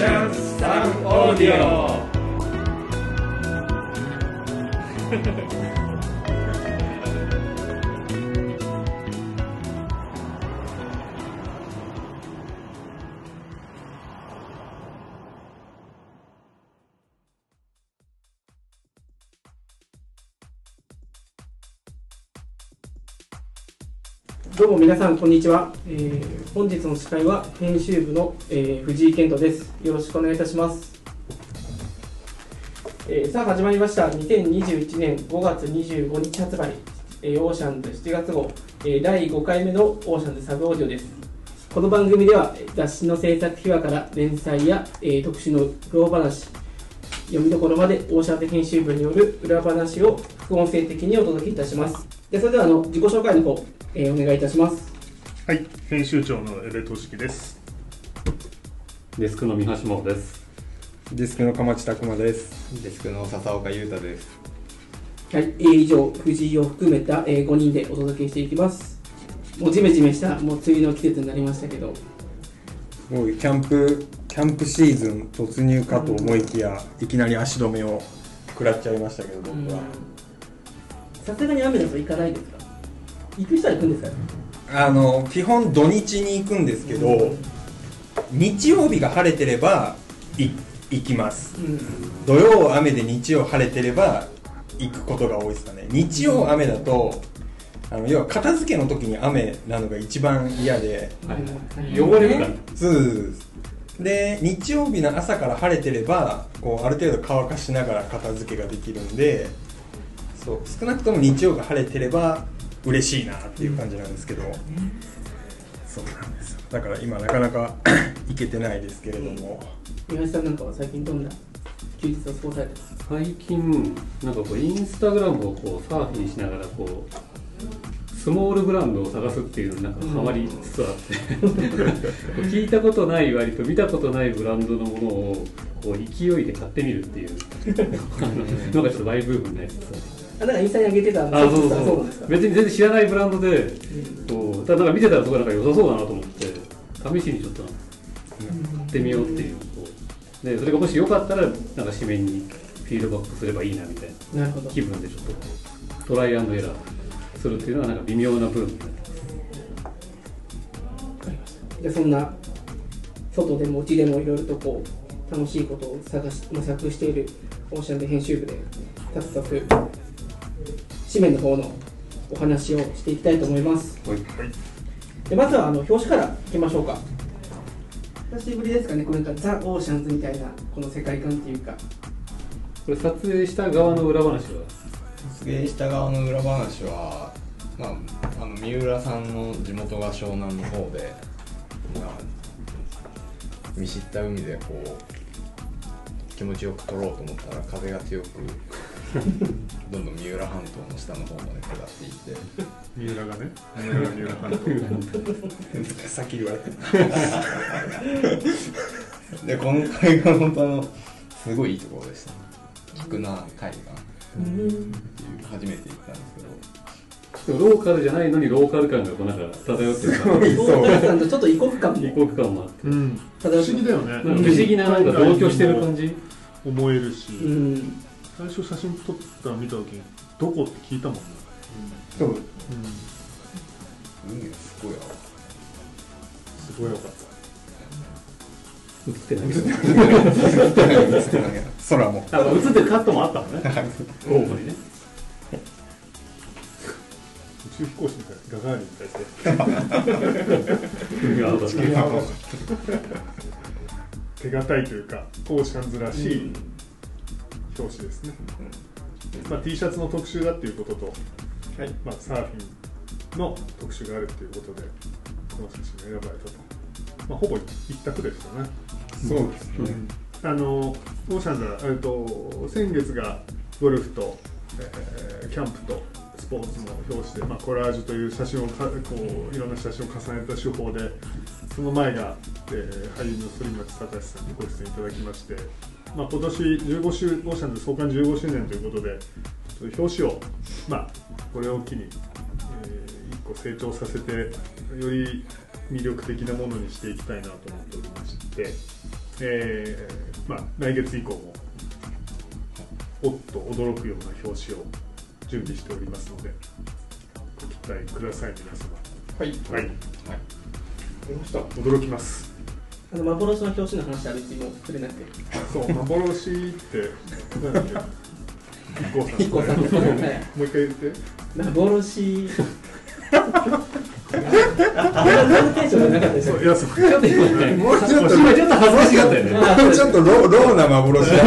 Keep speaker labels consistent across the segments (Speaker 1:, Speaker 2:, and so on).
Speaker 1: シャン
Speaker 2: うも皆さんこんにちは、えー本日の司会は編集部の、えー藤井健人です。よろしくお願いいたします、えーさあ始まりました。2021年5月25日発売、えーオーシャンズ7月号、えー第5回目のオーシャンズサブオーディオです。この番組ではえー雑誌の制作秘話から連載や、えー特集の苦労話読みどころまでオーシャンズ編集部による裏話を副音声的にお届けいたします。でそれではあの自己紹介の方、えーお願いいたします
Speaker 3: はい、編集長の江部俊樹です。
Speaker 4: デスクの三橋真帆です。
Speaker 5: ディスクの鎌地拓馬です。
Speaker 6: デスクの笹岡裕太です。
Speaker 2: はい、えー以上、藤井を含めた、えー5人でお届けしていきます。もうジメジメした、もう梅雨の季節になりましたけど、
Speaker 5: もうキャンプキャンプシーズン突入かと思いきや、いきなり足止めを食らっちゃいましたけど僕は。
Speaker 2: さすがに雨だと行かないですか？行く人は行くんですかね？
Speaker 5: あの基本土日に行くんですけど、日曜日が晴れてればい行きます。
Speaker 2: うん。
Speaker 5: 土曜雨で日曜晴れてれば行くことが多いですかね。日曜雨だと。あの要は片付けの時に雨なのが一番嫌で、
Speaker 4: はい汚れるから。
Speaker 5: で日曜日の朝から晴れてればこうある程度乾かしながら片付けができるんでそう少なくとも日曜が晴れてれば嬉しいなっていう感じなんですけど、そうなんですよ。だから今なかなか 行けてないですけれども、
Speaker 2: 三橋さんなんかは最近どんな？休日を過ごされてます？か
Speaker 4: 最近、なんかこう、インスタグラムをこう、サーフィンしながら、こう、スモールブランドを探すっていうのになんかハマりつつあって、聞いたことない割と見たことないブランドのものをこう勢いで買ってみるっていう。あののがちょっとマイブームになりつつある
Speaker 2: あ、なんかインスタに上げてた
Speaker 4: あそうそう
Speaker 2: そう。
Speaker 4: 別に全然知らないブランドで、こうただなんか見てたらすごいなんか良さそうだなと思って試しにちょっと買ってみようっていうでそれがもし良かったらなんか紙面にフィードバックすればいいなみたいな。気分でちょっとトライアンドエラーするっていうのはなんか微妙なブームになってます
Speaker 2: じそんな、外でもうちでもいろいろとこう、楽しいことを探し模索しているオーシャンで編集部で、早速、紙面の方のお話をしていきたいと思います。でまずはあの表紙からいきましょうか。久しぶりですかねこれなんかザ・オーシャンズみたいなこの世界観っていうか。
Speaker 4: これ撮影した側の裏話は？
Speaker 6: 撮影した側の裏話は、まあ、あの三浦さんの地元が湘南の方で、まあ、見知った海でこう気持ちよく撮ろうと思ったら風が強くどんどん三浦半島の下の方まで下っていって。
Speaker 3: 三浦がね、三浦が三浦半島。
Speaker 5: さっき言われて
Speaker 6: でこの海岸本当あのすごいいいところでしたね。菊名海岸っていう初めて行ったんですけど。
Speaker 4: ローカルじゃないのにローカル感がこうなんか漂ってる。から
Speaker 2: オーシャンズさんとちょっと異国感も。
Speaker 4: 異国感もあって。
Speaker 3: うん。不思議だよね。
Speaker 4: 不思議ななんか同居してる感じ。
Speaker 3: 思えるし、
Speaker 2: うん
Speaker 3: 最初写真撮ったの見た時にどこって聞いたもんね。うん。
Speaker 5: そう
Speaker 3: うん。
Speaker 6: 海がすごい
Speaker 3: すごい良かった。
Speaker 4: 映ってない。けど
Speaker 5: 空も
Speaker 4: 映ってるカットもあったもんね交互にね
Speaker 3: 宇宙飛行士みたい。なガガーリンみたい。で。
Speaker 4: い。や確かに
Speaker 3: 手堅い。とい。うかオーシャンズらしい。うん表紙ですね、まあ、T シャツの特集だっていうことと、まあ、サーフィンの特集があるっていうことでこの写真が選ばれたと、まあ、ほぼ一択ですよね。
Speaker 5: そうですね、
Speaker 3: あのオーシャンズは、えっと、先月がゴルフと、えーキャンプとスポーツの表紙で、まあ、コラージュという写真をかこういろんな写真を重ねた手法でその前が、えー俳優の反町隆史さんにご出演いただきまして、まあ、今年15周オーシャンズ創刊15周年ということで表紙を、まあ、これを機に、えー一個成長させてより魅力的なものにしていきたいなと思っておりましてえーまあ、来月以降もおっと驚くような表紙を準備しておりますのでご期待ください皆様。
Speaker 5: はい。
Speaker 3: はい。
Speaker 2: 出ました。
Speaker 3: 驚きます
Speaker 2: あの幻の表紙の話は別にもう触れなくて。
Speaker 3: そう幻って何だっけ？IKKO さん。
Speaker 2: IKKO さん。ですね
Speaker 3: もう一回言って
Speaker 2: 幻テンションじゃなかったでしょ
Speaker 3: そういやそう
Speaker 4: ちょっと今ね
Speaker 5: もうちょっと
Speaker 4: ちょっと恥ずかしかったよね
Speaker 5: もうちょっとロローな幻だっ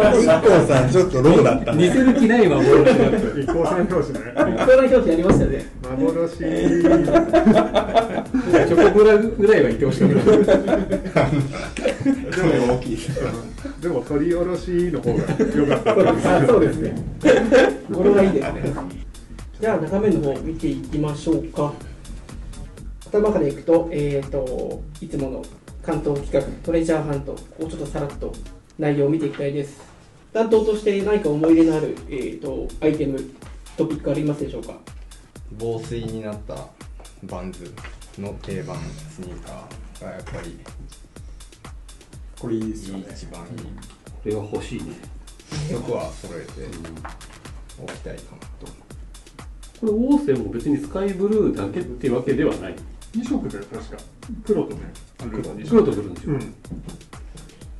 Speaker 5: た一 k さん。ちょっとローだったね似
Speaker 4: せる気ない幻だった。
Speaker 3: i k さん。表紙ね
Speaker 2: こん。表紙ありましたね
Speaker 3: 幻
Speaker 4: チョコブラぐらいは言ってほしかった。
Speaker 5: でも大きい
Speaker 3: でも取り下ろしの方が良かった。です
Speaker 2: あそうですねこれはいいですねじゃあ中身の方見ていきましょうか頭からいくと,、えー、といつもの関東企画トレジャーハントをちょっとさらっと内容を見ていきたいです。担当として何か思い入れのある、えー、とアイテムトピックありますでしょうか？
Speaker 6: 防水になったバンズの定番スニーカーがやっぱり
Speaker 5: これいいですよね。
Speaker 6: 一番いい。
Speaker 4: これは欲しいね。
Speaker 6: 曲は揃えておきたいかなと。
Speaker 4: これ、オーセンも別にスカイブルーだけっていうわけではない。
Speaker 3: 2色で確か。黒とね。
Speaker 4: 黒とブルーでしょ。
Speaker 3: うん。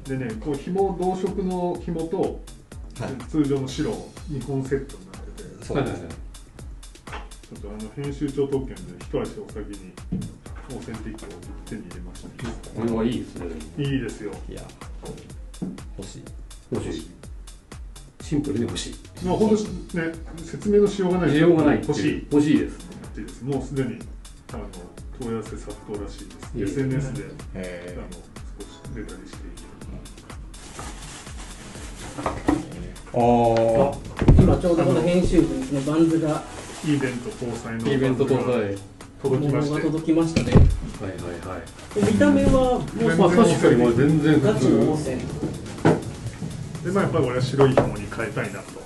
Speaker 3: でねこう紐同色の紐と、
Speaker 6: はい。
Speaker 3: 通常の白2本セットになってて。
Speaker 6: そうですね
Speaker 3: ちょっとあの編集長特権で一足お先にオーセンティックを手に入れました、
Speaker 4: これはいいですね。
Speaker 3: いいですよ。
Speaker 6: いや欲しい。
Speaker 4: 欲しい。シンプルに欲しい。
Speaker 3: まあ本当ね。説明のしようがない。
Speaker 4: 需要がない
Speaker 3: 欲しい。
Speaker 4: 欲しいです。
Speaker 3: いいです。もうすでにあの問い合わせ殺到らしいです。SNS で
Speaker 6: え
Speaker 3: あの少し出たりしている。
Speaker 5: ああ
Speaker 2: 今ちょうどこの編集部にそのバンズが
Speaker 3: イベント搭載の
Speaker 4: イベント搭載。
Speaker 3: 届きまして
Speaker 2: 物が届きましたね
Speaker 4: はいはいはい。
Speaker 2: で見た目はもう
Speaker 4: まあ確かにもう全然
Speaker 2: ガ
Speaker 4: 普通。
Speaker 2: チの温泉
Speaker 3: でまあやっぱり俺は白い紐に変えたいなと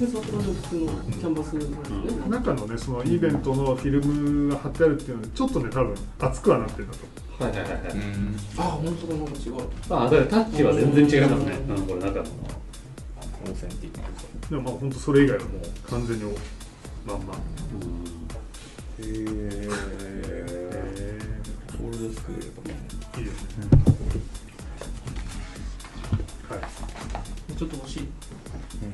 Speaker 2: でそこは普通のキャンバスなんですね、
Speaker 3: 中のねそのイベントのフィルムが貼ってあるっていうのでちょっとね多分厚くはなってるんだと
Speaker 4: はいはいはいはい。
Speaker 6: うん
Speaker 2: あ本当だなんか違う
Speaker 4: あ、だからタッチは全然違いますね。うん、これ中の。
Speaker 3: でもまあ本当それ以外はもう完全にまんま
Speaker 5: へえ
Speaker 6: オールドスクールとかも
Speaker 3: いいですね、はい。
Speaker 2: ちょっと欲しい。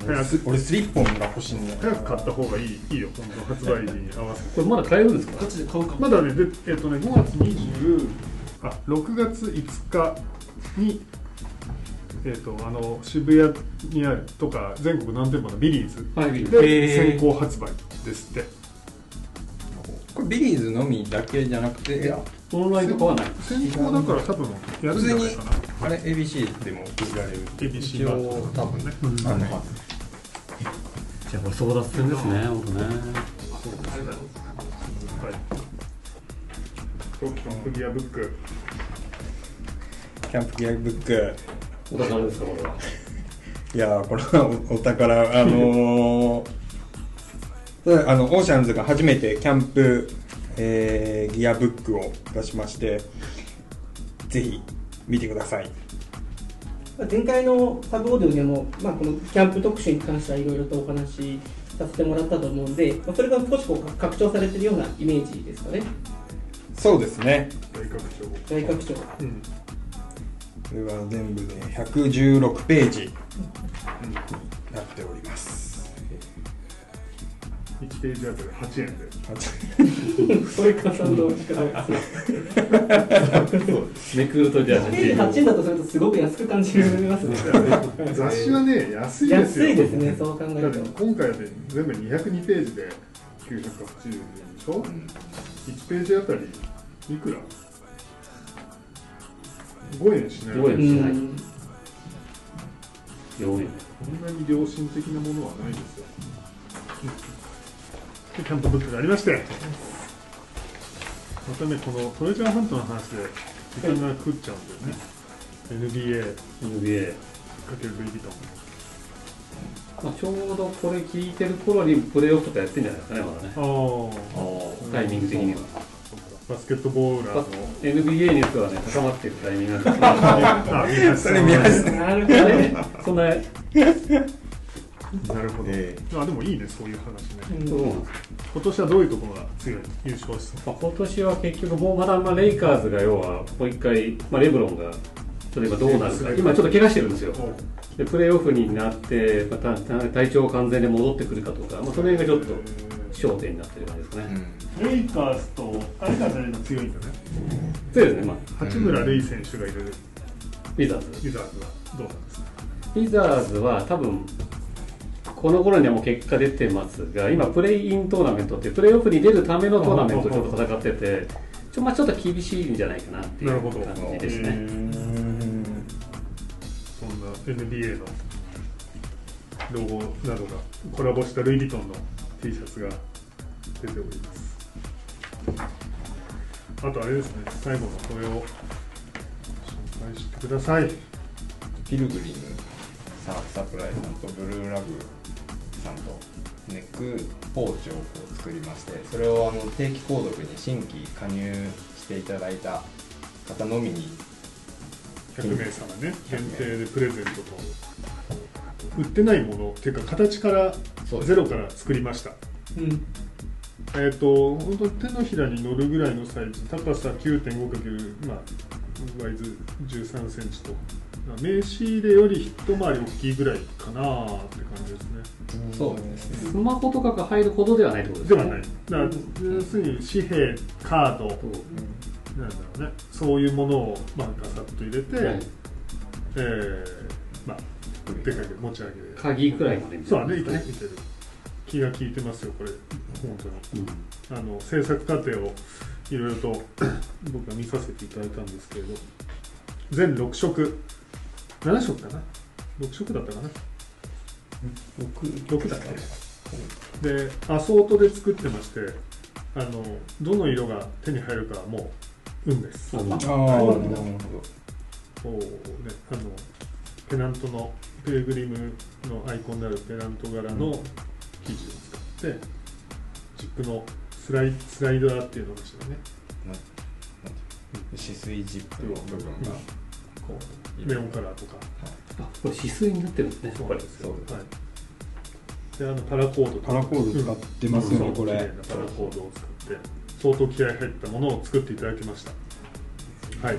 Speaker 3: 早く
Speaker 5: 俺スリッポンが欲しいんだよ。
Speaker 3: 早く買った方がいいいいよ本当発売日に合わせて。
Speaker 4: これまだ買えるんですか？
Speaker 2: ガチで買うかも。
Speaker 3: まだねでえっ、とね5月20あ6月5日にえっ、とあの渋谷にあるとか全国何店舗のビリーズ
Speaker 4: はい。
Speaker 3: で先行発売ですって。
Speaker 5: これビリーズのみだけじゃなくていや
Speaker 4: オンラインとかはない。
Speaker 3: 先行だから多分やるんじゃないかな。
Speaker 5: あれ ABC でも売られる。
Speaker 3: ABC が多分ね、
Speaker 5: あの
Speaker 4: じゃあこれ争奪戦ですね、本当ね。
Speaker 3: はい。とキャンプギアブック。
Speaker 5: キャンプギアブック
Speaker 4: お宝ですか、これは？
Speaker 5: いやーこれはおお宝。あのーあのオーシャンズが初めてキャンプ、えーギアブックを出しましてぜひ見てください。
Speaker 2: 前回のサブオーディオでも、まあ、このキャンプ特集に関してはいろいろとお話しさせてもらったと思うんで、まあ、それが少しこう拡張されてるようなイメージですかね。
Speaker 5: そうですね。
Speaker 3: 大拡張。
Speaker 2: 大拡張。
Speaker 3: うん
Speaker 5: これは全部で116ページ。になっております。
Speaker 3: 1ページあたり8円で。
Speaker 2: そういう加算の仕方です
Speaker 4: めくるとじゃあ、
Speaker 2: 8円だとするとすごく安く感じますね。
Speaker 3: 雑誌はね安いですよ。
Speaker 2: 安いですねそう考えると。
Speaker 3: 今回はね全部202ページで980円でしょ、1ページあたりいくら？?5 円しない
Speaker 4: 5円
Speaker 2: う
Speaker 4: しない。
Speaker 2: ん
Speaker 4: 4円。
Speaker 3: こんなに良心的なものはないですよ でキャンプブックがありましてまたねこのトレジャーハントの話で時間が食っちゃうんだよね NBA か
Speaker 4: NBA。
Speaker 3: けるルイ・ヴィトン
Speaker 4: まあ、ちょうどこれ聞いてる頃にプレーオフとかやってんじゃないですかね、まだね。
Speaker 3: ああ
Speaker 4: タイミング的には。
Speaker 3: バスケットボーラーの
Speaker 4: NBA 熱はね高まっているタイミングなんです
Speaker 3: あ宮橋さんは
Speaker 5: 宮橋
Speaker 2: なるほどね。
Speaker 4: そんな、
Speaker 3: なるほど、
Speaker 5: え
Speaker 3: あでもいいねそういう話ね、
Speaker 2: うん。
Speaker 4: そうなんです
Speaker 3: 今年はどういうところが強い優勝しそう？
Speaker 4: まあ、今年は結局もうまだまあレイカーズが要はもう一回、まあ、レブロンが例えばどうなるか。今ちょっと怪我してるんですよ。でプレーオフになって、またた体調完全に戻ってくるかとか、まあ、その辺がちょっと焦点になってる感じですかね、
Speaker 3: レイカーズとあれが誰が強いんだね。
Speaker 4: そうですね、まあ、
Speaker 3: 八村塁選手がいる。
Speaker 4: ウィザーズ。
Speaker 3: ウィザーズはどうなんですか？
Speaker 4: ウィザーズは多分この頃にはもう結果出てますが今プレイイントーナメントってプレーオフに出るためのトーナメントをちょっと戦っててちょ,、まあ、ちょっと厳しいんじゃないかなっていう感じですね。
Speaker 3: そんな NBA のロゴなどがコラボしたルイ・ヴィトンの T シャツが出ております。あとあれですね最後のこれを紹介してください。
Speaker 6: ピルグリムササプライさんとブルーラグさんとネックポーチをこう作りましてそれをあの定期購読に新規加入していただいた方のみに
Speaker 3: 100名様ね限定でプレゼントと。売ってないものっていうか形からゼロから作りました。
Speaker 2: うん。
Speaker 3: えっ、と本当手のひらに乗るぐらいのサイズ高さ 9.5× まあワイズ13センチと。名刺入れより一回り大きいぐらいかなって感じですね。
Speaker 6: そうですね。
Speaker 4: スマホとかが入るほどではないってことですね。
Speaker 3: ではない。だから要するに紙幣カードなんだろうね。そういうものをまあガサッと入れて、
Speaker 4: はい。
Speaker 3: えーまあでかけ持ち上げる
Speaker 4: 鍵くらいまで
Speaker 3: そうね。い
Speaker 4: いなね
Speaker 3: けるいける気が利いてますよこれ。本当に。
Speaker 4: うん。
Speaker 3: あの制作過程をいろいろと 僕が見させていただいたんですけれど。全6色。7色かな？6色だったかな？6, 6だっけ？でアソートで作ってましてあのどの色が手に入るかはもう運です。
Speaker 4: あの
Speaker 5: あ。
Speaker 2: なんだ
Speaker 3: こうねあのペナントのペレグリムのアイコンであるペナント柄の生地を使ってジップのスライスライダーっていうのでしたね。
Speaker 6: ななんていう止水ジップの部分がこう
Speaker 3: ネオンカラーとか
Speaker 4: あこれ指数になって。るんですね
Speaker 3: そうです
Speaker 6: そうです
Speaker 3: はいであのパラコード
Speaker 5: パラコード使って。ますよね
Speaker 3: うん
Speaker 5: これ
Speaker 3: 綺麗なパラコードを使って。相当気合い入ったものを作って。いただきましたはい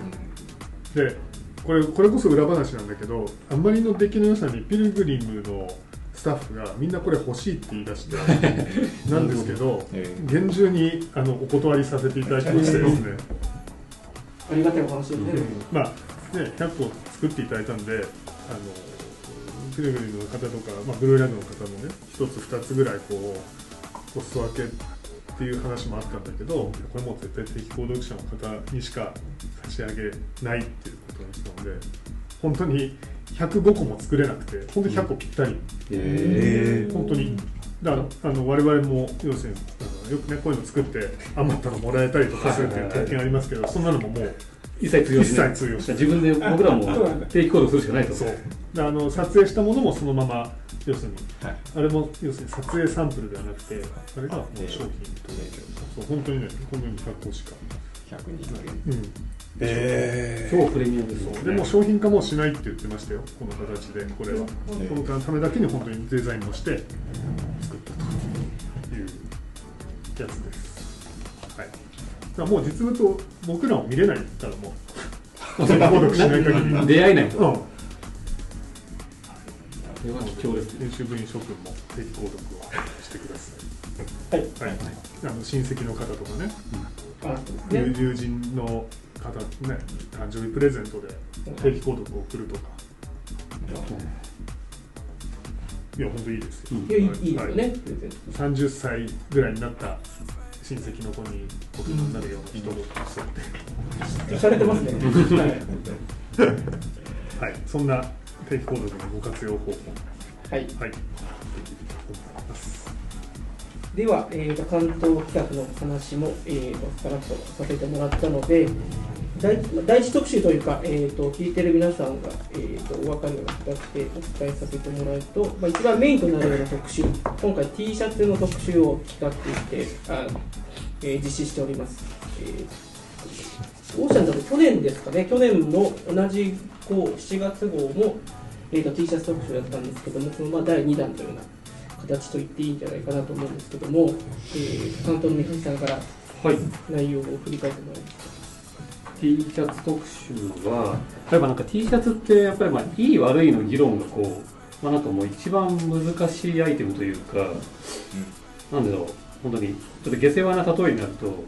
Speaker 3: でこれこれこそ裏話なんだけどあんまりの出来の良さにピルグリムのスタッフがみんなこれ欲しいって言い出して なんですけど
Speaker 6: ええ。
Speaker 3: 厳重にあのお断りさせていただきましてですね。
Speaker 2: ありがたいお話ですね。
Speaker 3: まあね100個作っていただいたんであのピルグリムの方とか、まあ、ブルーラグの方もね1つ2つぐらいこうお裾分けっていう話もあったんだけどこれもう絶対定期購読者の方にしか差し上げないっていうことにしたので本当に105個も作れなくて本当に100個ぴったり、
Speaker 4: え
Speaker 3: 本当に。だからあの我々も要するにあのよくねこういうの作って余ったのもらえたりとかするっていう経験ありますけどそんなのももう
Speaker 4: 一切通用しない。
Speaker 3: 一切通用しない。
Speaker 4: 自分で僕らも定期購読するしかないと。
Speaker 3: そう。であの撮影したものもそのまま要するに。
Speaker 6: はい。
Speaker 3: あれも要するに撮影サンプルではなくてあれがもう商品とそう本当にね本当に100個しか、
Speaker 6: 100人限
Speaker 3: うん、
Speaker 5: え
Speaker 4: 超プレミアムです
Speaker 3: そうでもう商品化もしないって言ってましたよ。この形でこれは。
Speaker 6: え
Speaker 3: このためだけに本当にデザインをして作ったというやつです。はい。だからもう実物を僕らも見れないからもう 購読しない限り。
Speaker 4: 出会えないと。
Speaker 3: うん。
Speaker 4: これは貴重ですね
Speaker 3: 編集部員諸君も定期購読をしてくださ
Speaker 2: はい。
Speaker 3: い。はい。あの親戚の方とかね、
Speaker 2: あ
Speaker 3: 友
Speaker 2: ね。
Speaker 3: 友人の方ね、誕生日プレゼントで定期購読を送るとか。いや本当いいですよ。
Speaker 2: いやいいいいですよ
Speaker 3: はい
Speaker 2: ね。プレゼント
Speaker 3: 三十歳ぐらいになった親戚の子に大人になるような人をそうって。
Speaker 2: されてますね。はい。
Speaker 3: はい。そんな定期購読のご活用方法。
Speaker 2: はい。
Speaker 3: はい。で
Speaker 2: は、えーと、関東企画の話も、えーと、さらっとさせてもらったので、第第一特集というか、えーと、聞いてる皆さんが、えーと、お分かるような形でお伝えさせてもらうと、まあ、一番メインとなるような特集、今回 T シャツの特集を企画して、あえー実施しております。えーオーシャンだと去年ですかね、去年も同じ号、7月号も、えーと T シャツ特集だったんですけども、そのまあ第2弾というような形と言っていいんじゃないかなと思うんですけども、えー担当の三橋さんから
Speaker 4: はい。
Speaker 2: 内容を振り返ってもらいます
Speaker 4: T シャツ特集は例えばなんか T シャツってやっぱりまあいい悪いの議論がこう、まあ、なんかもう一番難しいアイテムというか、なんだろう。本当にちょっと下世話な例えになると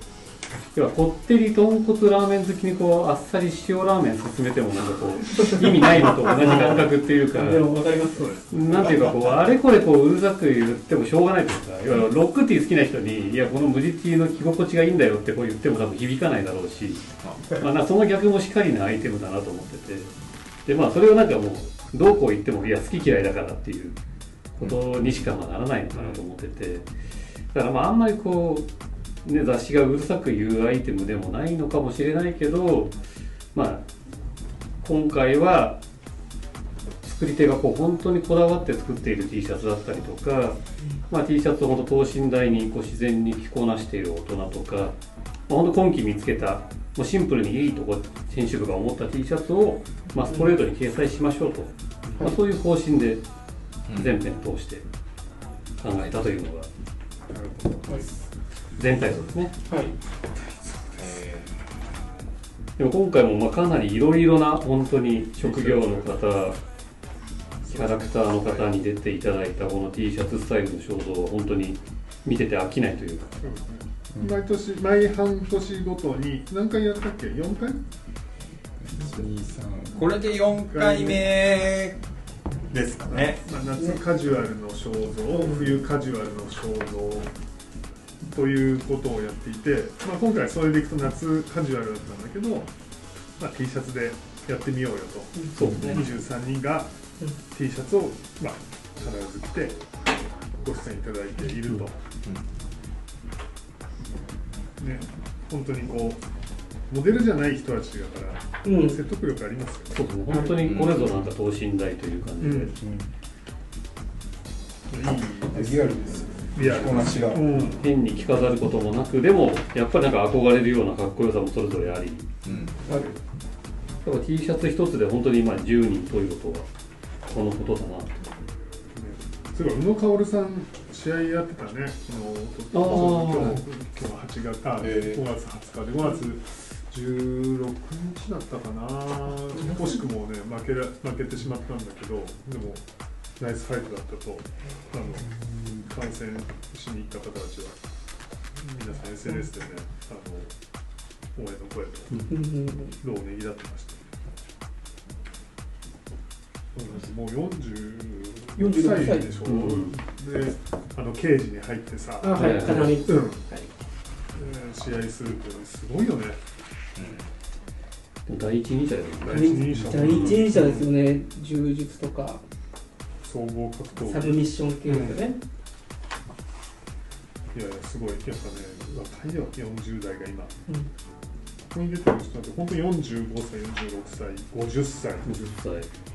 Speaker 4: 要はこってり豚骨ラーメン好きにこうあっさり塩ラーメン勧めてもなんかこう意味ないのと同じ感覚っていうか
Speaker 2: でも分かります。
Speaker 4: なんていうかこうあれこれこううるさく言ってもしょうがないというか要はロックティー好きな人にいやこの無地ティーの着心地がいいんだよってこう言っても多分響かないだろうし、まあ、なその逆もしかりなアイテムだなと思っててでまあそれをなんかもうどうこう言ってもいや好き嫌いだからっていうことにしかまあならないのかなと思っててだからまああんまりこう、ね、雑誌がうるさく言うアイテムでもないのかもしれないけどまあ今回は作り手がこう本当にこだわって作っている T シャツだったりとか、まあ、T シャツを本当等身大にこう自然に着こなしている大人とか、まあ、本当今季見つけたもうシンプルにいいとこ編集部が思った T シャツを、まあ、ストレートに掲載しましょうと、まあ、そういう方針で全編通して考えたというのが全体像ですね。
Speaker 2: はい。
Speaker 4: でも今回もまあかなりいろいろな本当に職業の方キャラクターの方に出ていただいたこの T シャツスタイルの肖像は本当に見てて飽きないというか。
Speaker 3: 毎年毎半年ごとに何回やったっけ？4回？
Speaker 5: これで4回目ですかね。
Speaker 3: まあ、夏カジュアルの肖像、冬カジュアルの肖像ということをやっていて、まあ、今回それでいくと夏カジュアルだったんだけど、まあ、T シャツでやってみようよと、
Speaker 4: そうですね
Speaker 3: 23人が T シャツを、まあ、必ず着てご出演いただいていると、ね、本当にこうモデルじゃない人たちだから
Speaker 2: うん。
Speaker 3: 説得力ありますよね、
Speaker 4: そうですね。本当にこれぞなんか等身大という感じで、
Speaker 3: うん。いいです
Speaker 5: リアルなしが。
Speaker 3: うん
Speaker 4: 変に着飾ることもなくでもやっぱりなんか憧れるようなかっこよさもそれぞれあり。
Speaker 6: うん。
Speaker 2: ある。
Speaker 4: だから T シャツ一つで本当にまあ10人ということはこのことだな。と
Speaker 3: そういえば宇野薫さん試合やってたね。昨日
Speaker 4: あー。
Speaker 3: 今日今日8月あ、
Speaker 5: へー。
Speaker 3: 5月20日で5月16日だったかな。惜しくもね負けら負けてしまったんだけどでもナイスファイトだったとあの観戦しに行った方たちは皆さん SNS でねあの応援の声と
Speaker 2: うん。
Speaker 3: 労をねぎらってました。もう40
Speaker 2: 46歳
Speaker 3: でしょ、
Speaker 4: うん
Speaker 3: であの刑事に入ってさ、
Speaker 2: あはいかなり
Speaker 3: うん。試合するってすごいよね。
Speaker 4: 第一人者
Speaker 3: 第一人者。
Speaker 2: ですよね。柔術とか。
Speaker 3: 総合格闘
Speaker 2: サブ
Speaker 3: 技
Speaker 2: ミッション系ですよね、
Speaker 3: いやいやすごい。やっぱね若いよ40代が今。こ
Speaker 2: うん。
Speaker 3: こに出てる人って本当に45歳46歳50歳。い
Speaker 4: 50歳。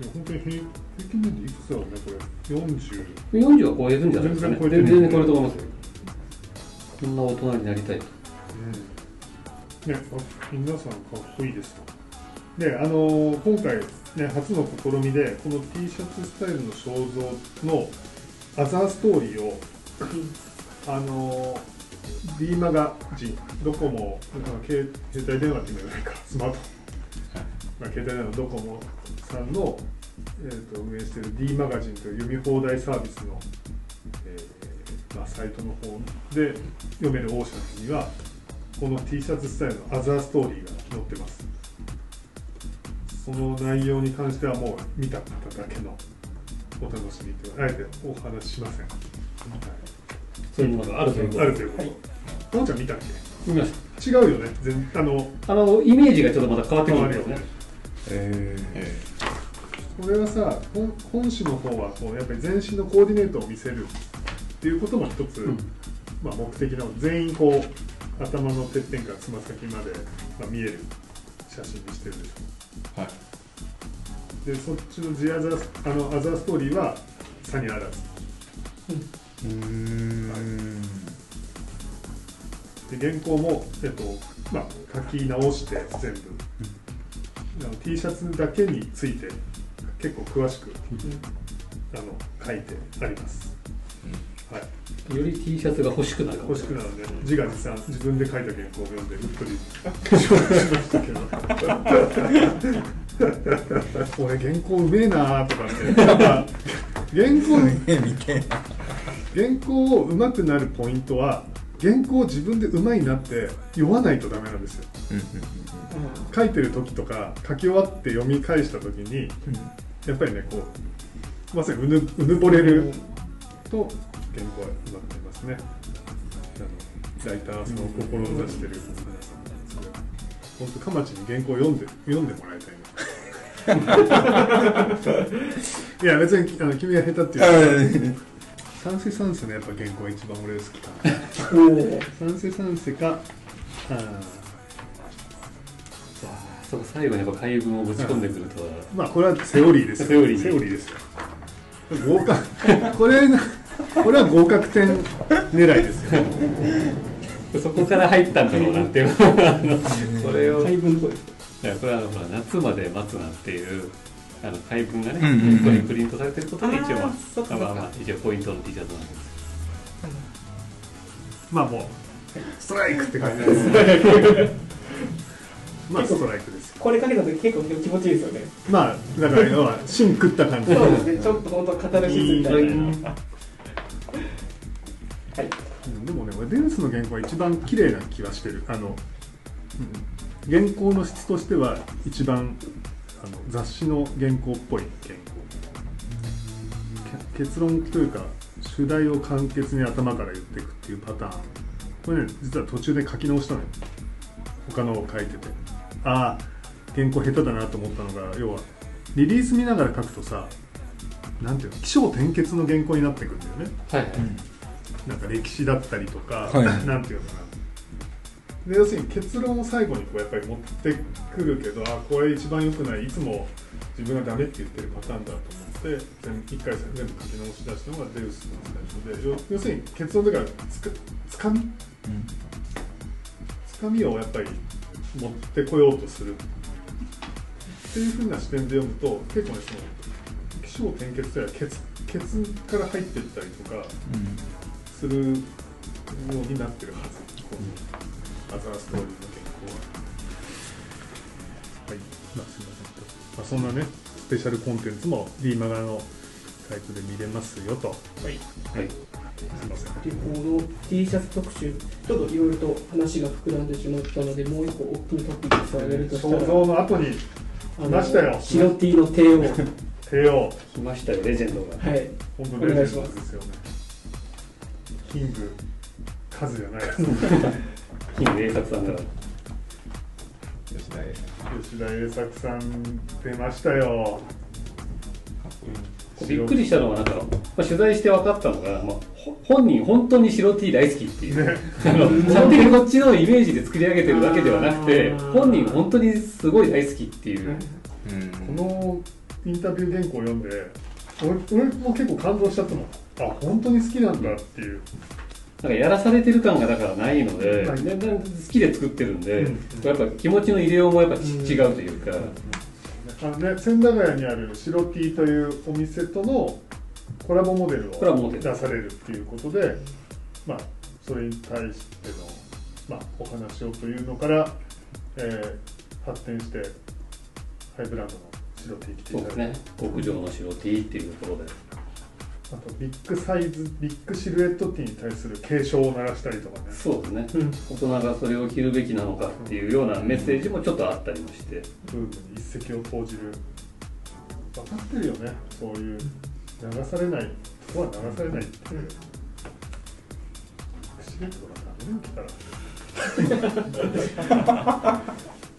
Speaker 3: や本当に平平均年齢いくつだろうねこれ。40
Speaker 4: 40は超えるんじゃないですかね。
Speaker 3: 全然超えてる。
Speaker 4: と思いますよ。こんな大人になりたいと。
Speaker 3: ね、あ皆さんかっこいいですと。であのー今回、ね、初の試みでこの T シャツスタイルの肖像のアザーストーリーをあのー D マガジンドコモ携携帯電話っていうのじゃないか。スマート、まあ、携帯電話のドコモさんの、えー、と運営している D マガジンという読み放題サービスの、えーまあ、サイトの方で読めるオーシャンズにはこの T シャツスタイルのアザーストーリーが載ってます。その内容に関してはもう見た方だけのお楽しみとあえてお話ししません、は
Speaker 4: そういうものがあるというこ
Speaker 3: い、
Speaker 4: と。
Speaker 3: あるということ。
Speaker 2: はい。
Speaker 3: のんちゃん見たっ
Speaker 4: 見まし
Speaker 3: け違うよね。全あの
Speaker 4: たあのイメージがちょっとまた変わってくるんですよね。
Speaker 5: え
Speaker 6: え。
Speaker 3: これはさ本本誌の方はこうやっぱり全身のコーディネートを見せるっていうことも一つ、
Speaker 4: うん。
Speaker 3: まあ、目的なの全員こう頭のてっぺんからつま先まで、まあ、見える写真にしてるでしょ。
Speaker 6: はい。
Speaker 3: でそっちのジアザーあのアザーストーリーは差にあらず
Speaker 5: うーん。
Speaker 3: で原稿も、えっとまあ、書き直して全部、あの T シャツだけについて結構詳しく、あの書いてあります、はい、
Speaker 4: より T シャツが欲しくなる
Speaker 3: 欲しくなるので自画自賛。自分で書いた原稿を読んでうっとりしましたけど 俺原稿うめえなとかって。原稿
Speaker 5: 見て
Speaker 3: 原稿を上手くなるポイントは原稿を自分で上手いなって読まないとダメなんですよ。書いてる時とか書き終わって読み返した時にやっぱりねこうまさにうぬうぬぼれると原稿は上手くなりますね。ライターさんを志してる皆さん。本当かまちに原稿を読んで読んでもらいたいないや別にあの君が下手っていうか。三世三世のやっぱ原稿が一番俺好きかな。三世三世かあ
Speaker 4: そこ最後にやっぱ海文をぶち込んでくると。は、
Speaker 3: ーまあこれはセオリーですよ。
Speaker 4: セオリー
Speaker 3: セオリーですよ。合格。これこれは合格点狙いですよ。
Speaker 4: そこから入ったんだろうなっていうそれを
Speaker 2: 配分のとこ
Speaker 4: れはあのほら夏まで待つなっていうあの回文がね、
Speaker 5: うんうんうん。
Speaker 4: ここにプリントされてることで一応、ま
Speaker 2: あ
Speaker 4: まあまあ一応ポイントの T シャツなんです。
Speaker 3: まあもうストライクって感じです まあストライクですよ。
Speaker 2: これかけた時結構気持ちいいですよね。
Speaker 3: まあだから要は芯食った感じ。
Speaker 2: そうですね。ちょっと本当カタルシスみたいな。はい。
Speaker 3: うんでもね俺デンスの原稿は一番綺麗な気はしてる。あの、うん、原稿の質としては一番あの雑誌の原稿っぽい原稿。け結論というか主題を簡潔に頭から言っていくっていうパターン。これね実は途中で書き直したのよ。他のを書いてて。ああ原稿下手だなと思ったのが要はリリース見ながら書くとさなんていうの起承転結の原稿になってくるんだよね。
Speaker 4: はいはい、
Speaker 3: なんか歴史だったりとか、
Speaker 5: はい。
Speaker 3: なんていうのかなで要するに結論を最後にこうやっぱり持ってくるけどあこれ一番良くないいつも自分がダメって言ってるパターンだと思って全一回全部書き直し出したのがデウスの最初で要要するに結論だからつかつかみ？つかみをやっぱり持ってこようとするっていうふうな視点で読むと結構ねその起承転結というのはケツケツから入っていったりとかするようになってるはず、このアザーストーリーの原稿は。はい、まあ、すみません。まあ、そんなね、スペシャルコンテンツも D マガのサイトで見れますよと。はい、
Speaker 4: はい、
Speaker 3: すみません。
Speaker 2: でこの T シャツ特集ちょっといろいろと話が膨らんでしまったのでもう一個大きいトピックスを挙げるとした
Speaker 3: 想
Speaker 2: ら
Speaker 3: 像の後にましたよ
Speaker 2: 白 T の帝王
Speaker 3: 帝王、
Speaker 4: 来ましたよレジェンドが
Speaker 2: はい
Speaker 3: 本当レジェンドですよね。キング、数じゃないです。
Speaker 4: 金栄作さんから
Speaker 6: 吉田栄
Speaker 3: 吉田栄作さん出ましたよ。
Speaker 4: びっくりしたのはなんか、まあ、取材して分かったのが、まあ、ほ本人本当に白 T 大好きっていう、
Speaker 3: ね。
Speaker 4: あの勝手にこっちのイメージで作り上げてるわけではなくて本人本当にすごい大好きっていう、
Speaker 6: うん。
Speaker 3: このインタビュー原稿を読んで俺俺も結構感動しちゃったもん。あ本当に好きなんだっていう
Speaker 4: なんかやらされてる感がだからないので、
Speaker 3: はい。
Speaker 4: 好きで作ってるんで、
Speaker 3: うん。
Speaker 4: やっぱ気持ちの入れようもやっぱち違うというか、
Speaker 3: あのね千駄ヶ谷にある白 T というお店とのコラボモデルを出されるっていうことでまあそれに対しての、まあ、お話をというのから、えー発展してハイブランドの白 T 着ていただいて、
Speaker 4: ね。極上の白 T っていうところで
Speaker 3: あとビッグサイズビッグシルエット T に対する警鐘を鳴らしたりとかね。
Speaker 4: そうですね、
Speaker 2: うん。
Speaker 4: 大人がそれを着るべきなのかっていうようなメッセージもちょっとあったりもして、
Speaker 3: ブームに一石を投じる。分かってるよね。そういう流されないここは流されないっていう、シルエットがダメに来たら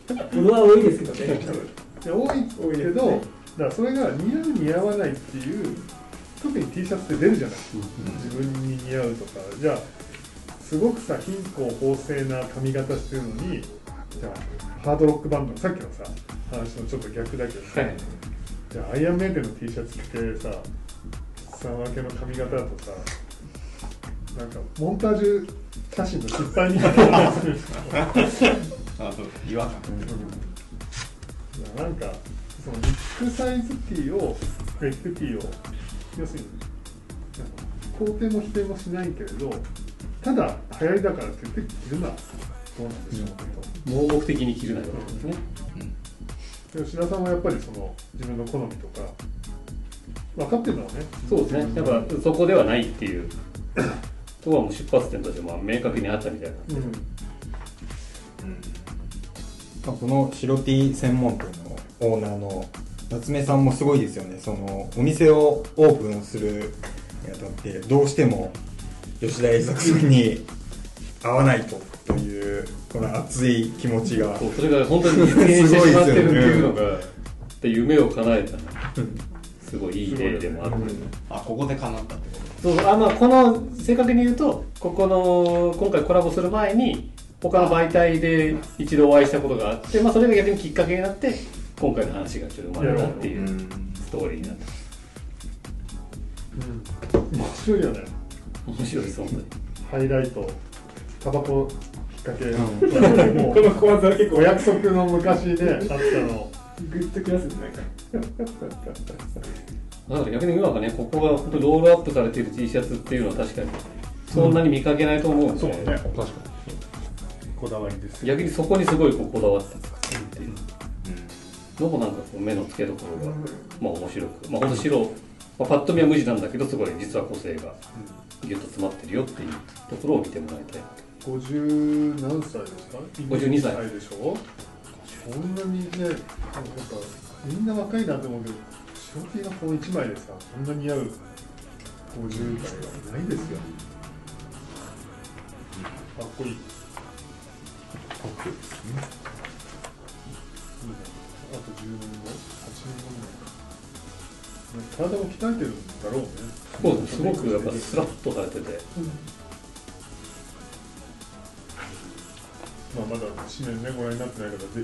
Speaker 2: フォロワー多いですけどね。
Speaker 3: いや多いけど、だからそれが似合う似合わないっていう特に T シャツって出るじゃない、自分に似合うとかじゃあすごくさ貧困旺盛な髪型してるのにじゃあハードロックバンドさっきのさ話のちょっと逆だけどさ、
Speaker 4: はい。
Speaker 3: じゃあアイアンメイデンの T シャツ着てさ3分けの髪型だとさなんかモンタージュキャシーの失敗みたいな
Speaker 6: あそう違和感。
Speaker 3: なんかそのビッグサイズティーをビッグティーを要するに肯定も否定もしないけれどただ流行りだからって言って着るのはどうなんでしょうけど、
Speaker 4: 盲目的に着るなよですね。
Speaker 3: 吉田さんはやっぱりその自分の好みとか分かってるのはね
Speaker 4: そうですね。やっぱそこではないっていう。とこはもう出発点としてまあ明確にあったみたいな
Speaker 3: うん。
Speaker 5: まあこの白 T 専門店のオーナーの夏目さんもすごいですよね。そのお店をオープンするにあたってどうしても吉田栄作さんに合わないとというこの熱い気持ちが。
Speaker 4: それが本当に実現してしまってるっていうのがで夢を叶えた。すごいいい例でもあって。
Speaker 6: あここで叶ったってこ
Speaker 4: そうそうあまあこの正確に言うとここの今回コラボする前に他の媒体で一度お会いしたことがあって、まあ、それが逆にきっかけになって今回の話がちょっと生まれたっていうストーリーになって。
Speaker 3: 面白いよね。
Speaker 4: 面白いです本当に。
Speaker 3: ハイライトタバコきっかけ、
Speaker 5: う
Speaker 3: もう
Speaker 2: この小技は結構
Speaker 3: お約束の昔ね あったの。
Speaker 2: グッときますねなんか。
Speaker 4: だから逆に今はねここが本当にロールアップされている T シャツっていうのは確かにそんなに見かけないと思うんで、
Speaker 3: そうね。
Speaker 5: 確かに。
Speaker 3: こだわりですよ。
Speaker 4: 逆にそこにすごいこだわって作ってのもなんかこう目の付けどころが、まあ面白くまあ本当白、まあ、パッと見は無地なんだけどすごい実は個性がギュッと詰まってるよっていうところを見てもらいたい。
Speaker 3: 50何歳ですか
Speaker 4: ？52歳。
Speaker 3: でしょ？そんなにねなんかみんな若いなと思うけど白 T のこの1枚でさこんなに似合う50代はいないですよ。かっこいい。かっこいいですねあと10年後8年後ぐらいね体も鍛えてるんだろうね
Speaker 4: そうですすごくやっぱスラッとされてて
Speaker 3: まあ、まだ紙面ねご覧になってない方ぜひ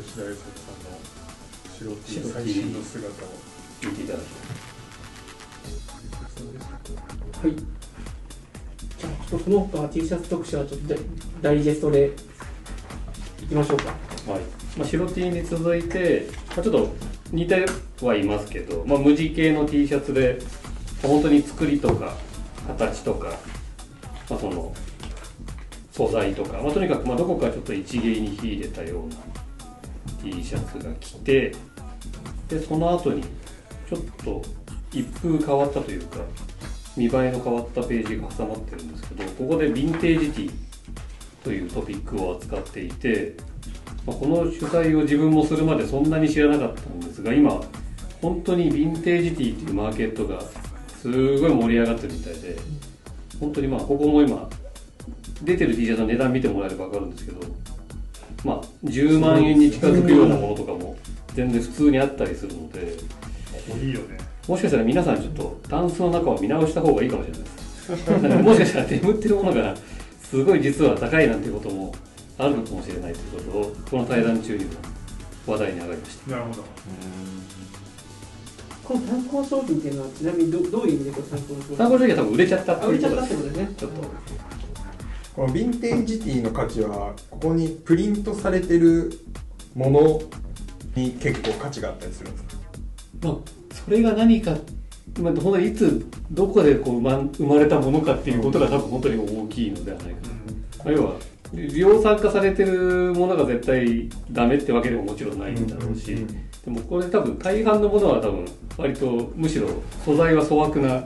Speaker 3: 吉田栄作さんの白 T
Speaker 4: 白 T
Speaker 3: 最新の姿を
Speaker 4: 見ていただき
Speaker 2: はい。じゃあ、ちょっとその他 T シャツ特集はちょっとダイジェストでいきましょうか。
Speaker 4: はいまあ、白 T に続いて、まあ、ちょっと似てはいますけど、まあ、無地系の T シャツで本当に作りとか形とか、まあ、その素材とか、まあ、とにかくまどこかちょっと一芸に秀でたような T シャツが来てでその後にちょっと一風変わったというか見栄えの変わったページが挟まってるんですけどここでヴィンテージ T というトピックを扱っていて、まあ、この取材を自分もするまでそんなに知らなかったんですが今本当にヴィンテージティーっていうマーケットがすごい盛り上がってるみたいで本当にまあここも今出てる T シャツの値段見てもらえれば分かるんですけどまあ10万円に近づくようなものとかも全然普通にあったりするので
Speaker 3: いいよね。
Speaker 4: もしかしたら皆さんちょっとタンスの中を見直した方がいいかもしれないです。もしかしたら眠ってるものがすごい実は高いなんてこともあるのかもしれないということをこの対談中にも話題に上がりました。
Speaker 3: なるほど。
Speaker 2: この参考商品っていうのは、ちなみにどどういう意味で参考の商品？
Speaker 4: 参考書は多分売れちゃったっ
Speaker 2: 売
Speaker 4: いうこと
Speaker 2: れちゃったってことですね。
Speaker 4: ちょっと。
Speaker 5: このヴィンテージティの価値はここにプリントされてるものに結構価値があったりするんですか？
Speaker 4: まあそれが何かまあ、本当にいつどこでこう生ま生まれたものかっていうことが多分本当に大きいのではないかな、まあ要は量産化されてるものが絶対ダメってわけでももちろんないんだろうし、
Speaker 5: うんうん
Speaker 4: でもこれ多分大半のものは多分割とむしろ素材は粗悪な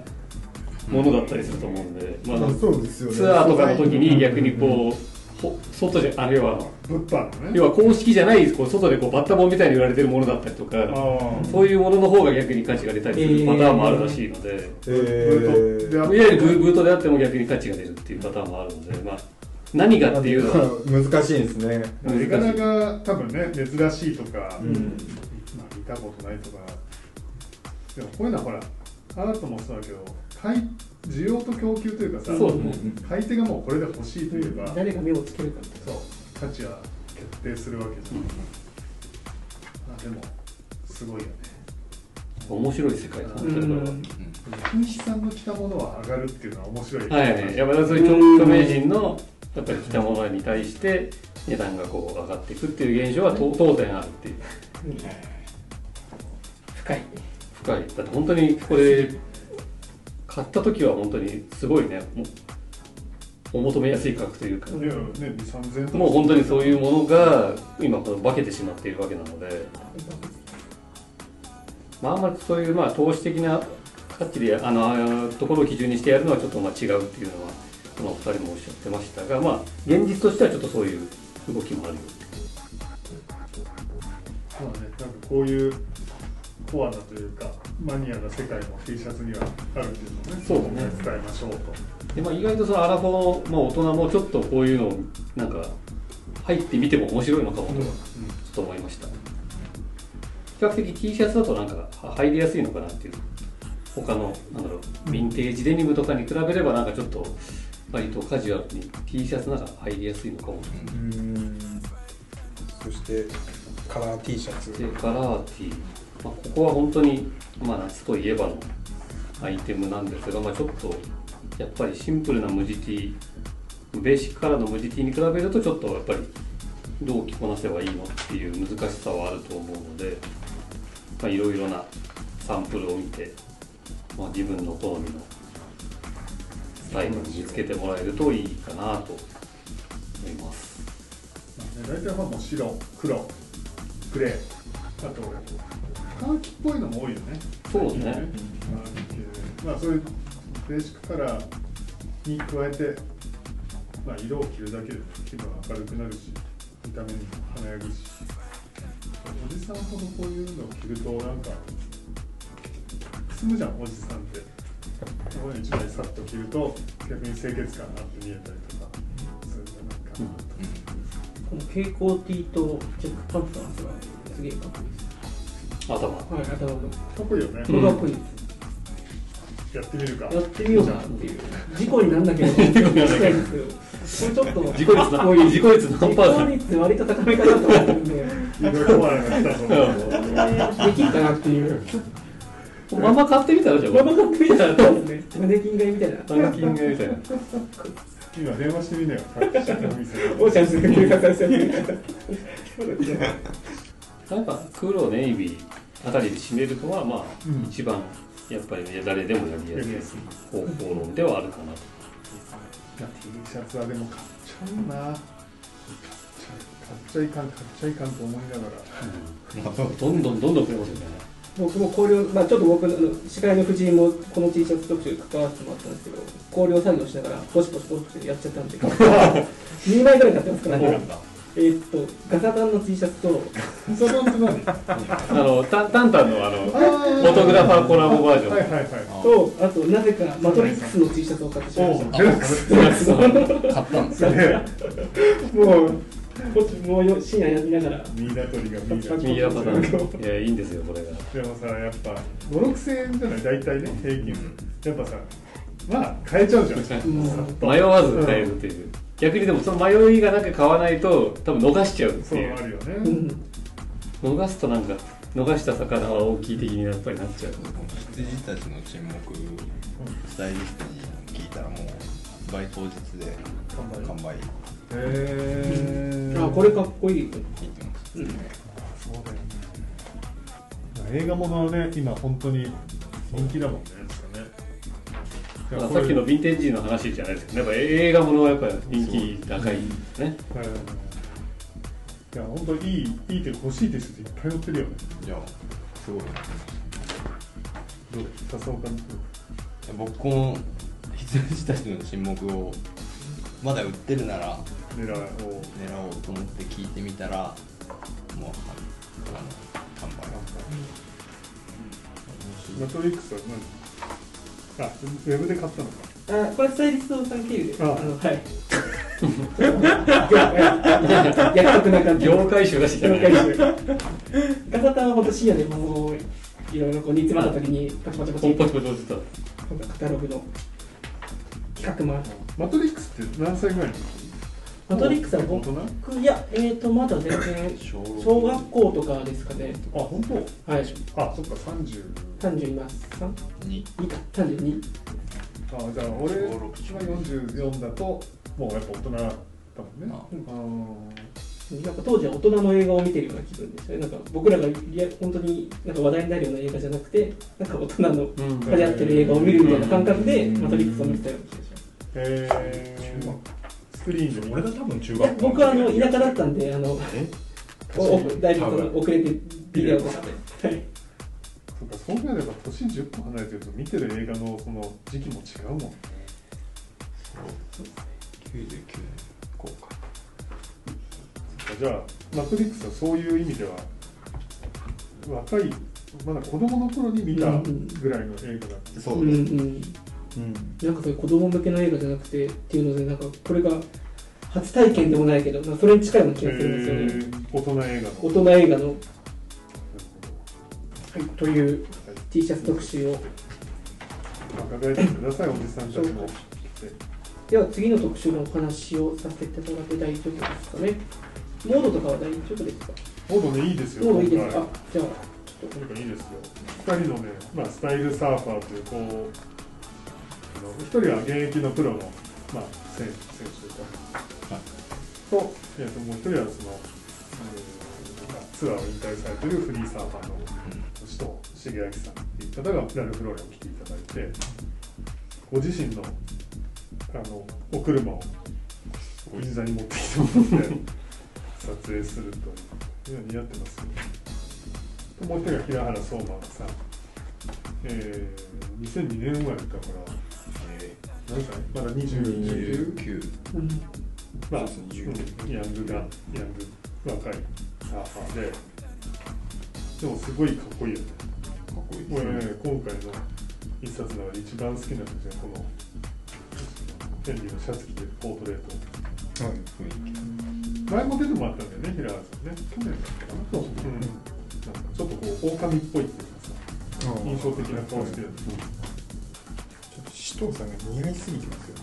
Speaker 4: ものだったりすると思うんで、まあ、
Speaker 5: そうですよね。
Speaker 4: ツアーとかの時に逆にこう、ほ外じゃあ要は
Speaker 3: 物販のね。
Speaker 4: 要は公式じゃないこう外でこうバッタモンみたいに売られてるものだったりとかそういうものの方が逆に価値が出たりするパターンもあるらしいので、
Speaker 5: え
Speaker 3: ブート
Speaker 4: いわゆるブーブートであっても逆に価値が出るっていうパターンもあるので、まあ、何がっていうのは。
Speaker 5: 難しいですね。
Speaker 3: 絵柄が多分ね珍しいとか、
Speaker 5: うん。
Speaker 3: まあ、見たことないとか。でもこういうのはほらアートもそうだけど買い需要と供給というかさ
Speaker 4: そうね。
Speaker 3: 買い手がもうこれで欲しいといえば、
Speaker 2: 誰が目をつけるかみたいな。
Speaker 3: そう価値は決定するわけじゃん、あでもすごいよね。
Speaker 4: 面白い世界だなって
Speaker 2: う
Speaker 4: これは
Speaker 2: ん
Speaker 3: 金石さんの着たものは上がるっていうのは面白い。
Speaker 4: はい。はい、やっぱりそういう著著名人のやっぱり着たものに対して値段がこう上がっていくっていう現象はと当然あるっていう。
Speaker 2: 深い。
Speaker 4: 深い。だって本当にこれ買った時は本当にすごいね。お求めやすい価格というか。
Speaker 3: いやね、2、3000円とか。
Speaker 4: もう本当にそういうものが今この化けてしまっているわけなので、まあ、あんまりそういうまあ投資的な価値であのところを基準にしてやるのはちょっとまあ違うっていうのはこのお二人もおっしゃってましたが、まあ、現実としてはちょっとそういう動きもあるよ。
Speaker 3: そうだね、なんかこういうコアなというか、マニアな世界も T シャツにはあるっていうのをね、
Speaker 4: そうだね。
Speaker 3: 伝えましょうと。
Speaker 4: で、まあ、意外とそのアラフォー、まあ、大人もちょっとこういうのをなんか入ってみても面白いのかもとはちょっと思いました、比較的 T シャツだとなんかは入りやすいのかなっていう。他のなんだろうヴィンテージデニムとかに比べればなんかちょっと割とカジュアルに T シャツなんか入りやすいのかも。
Speaker 5: うん。そしてカラー T シャツ。
Speaker 4: でカラー T、まあ、ここは本当に、まあ、夏といえばのアイテムなんですが、まあ、ちょっとやっぱりシンプルな無地 T ベーシックカラーの無地 T に比べるとちょっとやっぱりどう着こなせばいいのっていう難しさはあると思うのでまあいろいろなサンプルを見て、まあ、自分の好みのスタイルを見つけてもらえるといいかなと思います。
Speaker 3: 大体まあもう白、黒、グレー、あと、カーキっぽいのも多いよね。
Speaker 4: そうね
Speaker 3: カーキ系まあそういうベーシックカラーに加えて、まあ、色を着るだけで気分が明るくなるし、見た目にも華やぐし、おじさんほどこういうのを着るとなんか、くすむじゃん、おじさんって。ここに一枚さっと着ると逆に清潔感があって見えたりとか、そういうのなんかなと。
Speaker 2: この蛍光 T とチェックパンツのやつがすげえかっこいいです
Speaker 4: 頭
Speaker 2: はい頭の
Speaker 3: かっこいいよね。
Speaker 2: これかっこいいです
Speaker 3: やってみるか。
Speaker 2: やってみようかなっていう事故になんなければ事故になんなければこれちょっと
Speaker 4: 自己率な自己率何パーセント
Speaker 2: 自己率割と高めかなと思ってるんで
Speaker 3: いろいろコアなのが来たと思う。
Speaker 2: できるかなっていう
Speaker 4: まんま買ってみたらじゃあ
Speaker 2: ママ買ってみたらそうですね胸金買いみたいな
Speaker 4: ランキングみたいな
Speaker 3: 今電話してみなよ。お店で
Speaker 2: オーシャンズで計画させてみたいな
Speaker 4: んか黒ネイビーあたりで締めるのはまあ、一番やっぱりね誰でもやりやすい方法論ではあるかなと
Speaker 3: T シャツはでも買っちゃうな。買っちゃいかん、買っちゃいかんと思いながら。
Speaker 4: どんどんどんどん増えますよね
Speaker 2: 僕も考慮、まあ、ちょっと僕のあの司会の藤井もこの T シャツ特集に関わってもらったんですけど考慮作業しながらポシポシポシポシやっちゃったんで 2枚ぐらい買ってますからねえーっとガサタンの T シャツと
Speaker 3: そのって何？
Speaker 4: あのタンタンタンのあのフォトグラファーコラボバージョン、
Speaker 3: はいはいはい。
Speaker 2: とあとなぜかマトリックスの T シャツを買ってしまいました
Speaker 3: おう、デラックス。
Speaker 6: 買ったんです
Speaker 3: すげえ。
Speaker 2: もうこっちもうよ深夜やりながら。
Speaker 3: ミイラ取りがミイラ。
Speaker 4: 右ラパターン。いやいいんですよこれが。
Speaker 3: でもさ、やっぱ5、6千円じゃない、大体ね、平均。やっぱさ、まあ、買えちゃうじゃん。
Speaker 4: 迷わず買えるっていう、逆にでもその迷いがなく買わないと多分逃しちゃうって
Speaker 3: そう。
Speaker 4: いう
Speaker 3: あるよね。
Speaker 2: うん
Speaker 4: 逃すとなんか逃した魚は大きい的にやっぱりなっちゃう。
Speaker 6: 羊たちの沈黙スタイリストに聞いたらもう発売当日で完売
Speaker 3: へー
Speaker 2: あこれかっこいい
Speaker 6: 聞いてます
Speaker 3: そうだよね。映画ものはね、今本当に人気だもんね。
Speaker 4: さっきのヴィンテージの話じゃないですけど、やっぱ映画ものはやっぱり人気高いね。
Speaker 3: はいいや本当いいいいけど欲しいって人いっぱい乗ってるよね
Speaker 6: いやすごい
Speaker 3: どう？笹岡の
Speaker 6: 僕この羊たちの沈黙をまだ売ってるなら
Speaker 3: 狙おう。
Speaker 6: 狙おうと思って聞いてみたらもうあの完売。
Speaker 3: マトリックスは何あウェブで買ったのか。
Speaker 2: あこれスタイリストさん経由で。
Speaker 3: あ。
Speaker 2: あのはい。約束な感じ。
Speaker 4: 業界種出してきたね。
Speaker 2: ガサタンは本当深夜でもういろいろこう煮詰まった時にパチパチパチ
Speaker 4: ポチポチポチと。
Speaker 2: カタログの企画もあって
Speaker 3: マトリックスって何歳ぐらいの時？
Speaker 2: マトリックスは僕いやえーとまだ全然
Speaker 6: 小
Speaker 2: 小学校とかですかね。
Speaker 3: あ本当？
Speaker 2: はい。
Speaker 3: あそっか30
Speaker 2: 30います。3
Speaker 6: に
Speaker 2: 2か。32
Speaker 3: あじゃあ俺が44だともうやっぱ大人だもんね。
Speaker 6: あ。
Speaker 3: あ
Speaker 2: なんか当時は大人の映画を見てるような気分ですよねなんか僕らがリア本当になんか話題になるような映画じゃなくてなんか大人の
Speaker 4: うん。
Speaker 2: 流行ってる映画を見るみたいな感覚で
Speaker 6: うん。
Speaker 2: マトリックスを見てたような気がします
Speaker 3: えー、スクリーンで見
Speaker 6: 俺が多分中学校
Speaker 2: 僕はあの田舎だったんであの
Speaker 6: え？
Speaker 2: おおだいぶその遅れてビデオとかで、はい、
Speaker 3: そうかそうなれば年10個離れてる。と見てる映画のその時期も違うもんね。
Speaker 6: 99年こうか
Speaker 3: そっか。じゃあマトリックスはそういう意味では若いまだ子供の頃に見たぐらいの映画だって
Speaker 6: そううんです
Speaker 2: うん
Speaker 6: うん
Speaker 2: なんかそういう子供向けの映画じゃなくてっていうのでなんかこれが初体験でもないけどなんかそれに近いような気がするんですよね、
Speaker 3: えー大人映画。の
Speaker 2: 大人映画の、はい、という T シャツ特集を。
Speaker 3: はいてくださいおじさんたちも。
Speaker 2: では次の特集のお話をさせていただいて大丈夫ですかね。モードとかは大丈夫ですか？
Speaker 3: モードねいいですよ
Speaker 2: モードいいですか？じゃあ
Speaker 3: 回なんかいいですよ。2人のね、まあ、スタイルサーファーというこうあの1人は現役のプロの、まあ、選選手とい。うかと,、えー、ともう1人はその、えーまあ、ツアーを引退されているフリーサーファーの首藤重明さんという方がラルフローレンを来ていただいてご自身のあのお車を銀座に持ってきてもらって撮影するといういや似合ってます。よもう一人が平原相馬さん、えー、2002年生まれだから何歳まだ20
Speaker 6: 29
Speaker 2: うん。
Speaker 3: まあ、ヤングがヤング若いサーファーででもすごいかっこいいよね
Speaker 6: かっこいい
Speaker 3: これね
Speaker 6: ですね
Speaker 3: 今回の一冊の中で一番好きなんですよこのヘンリーのシャツ着てるポートレート
Speaker 6: はい。雰囲気
Speaker 3: 前も出てもらったんだよね平原さんね。去年だったかなそう、うん、なんかちょっとこう狼っぽいっていうかさ。印象的な顔してる、
Speaker 5: ちょっと首藤さんが似合いすぎてますよ。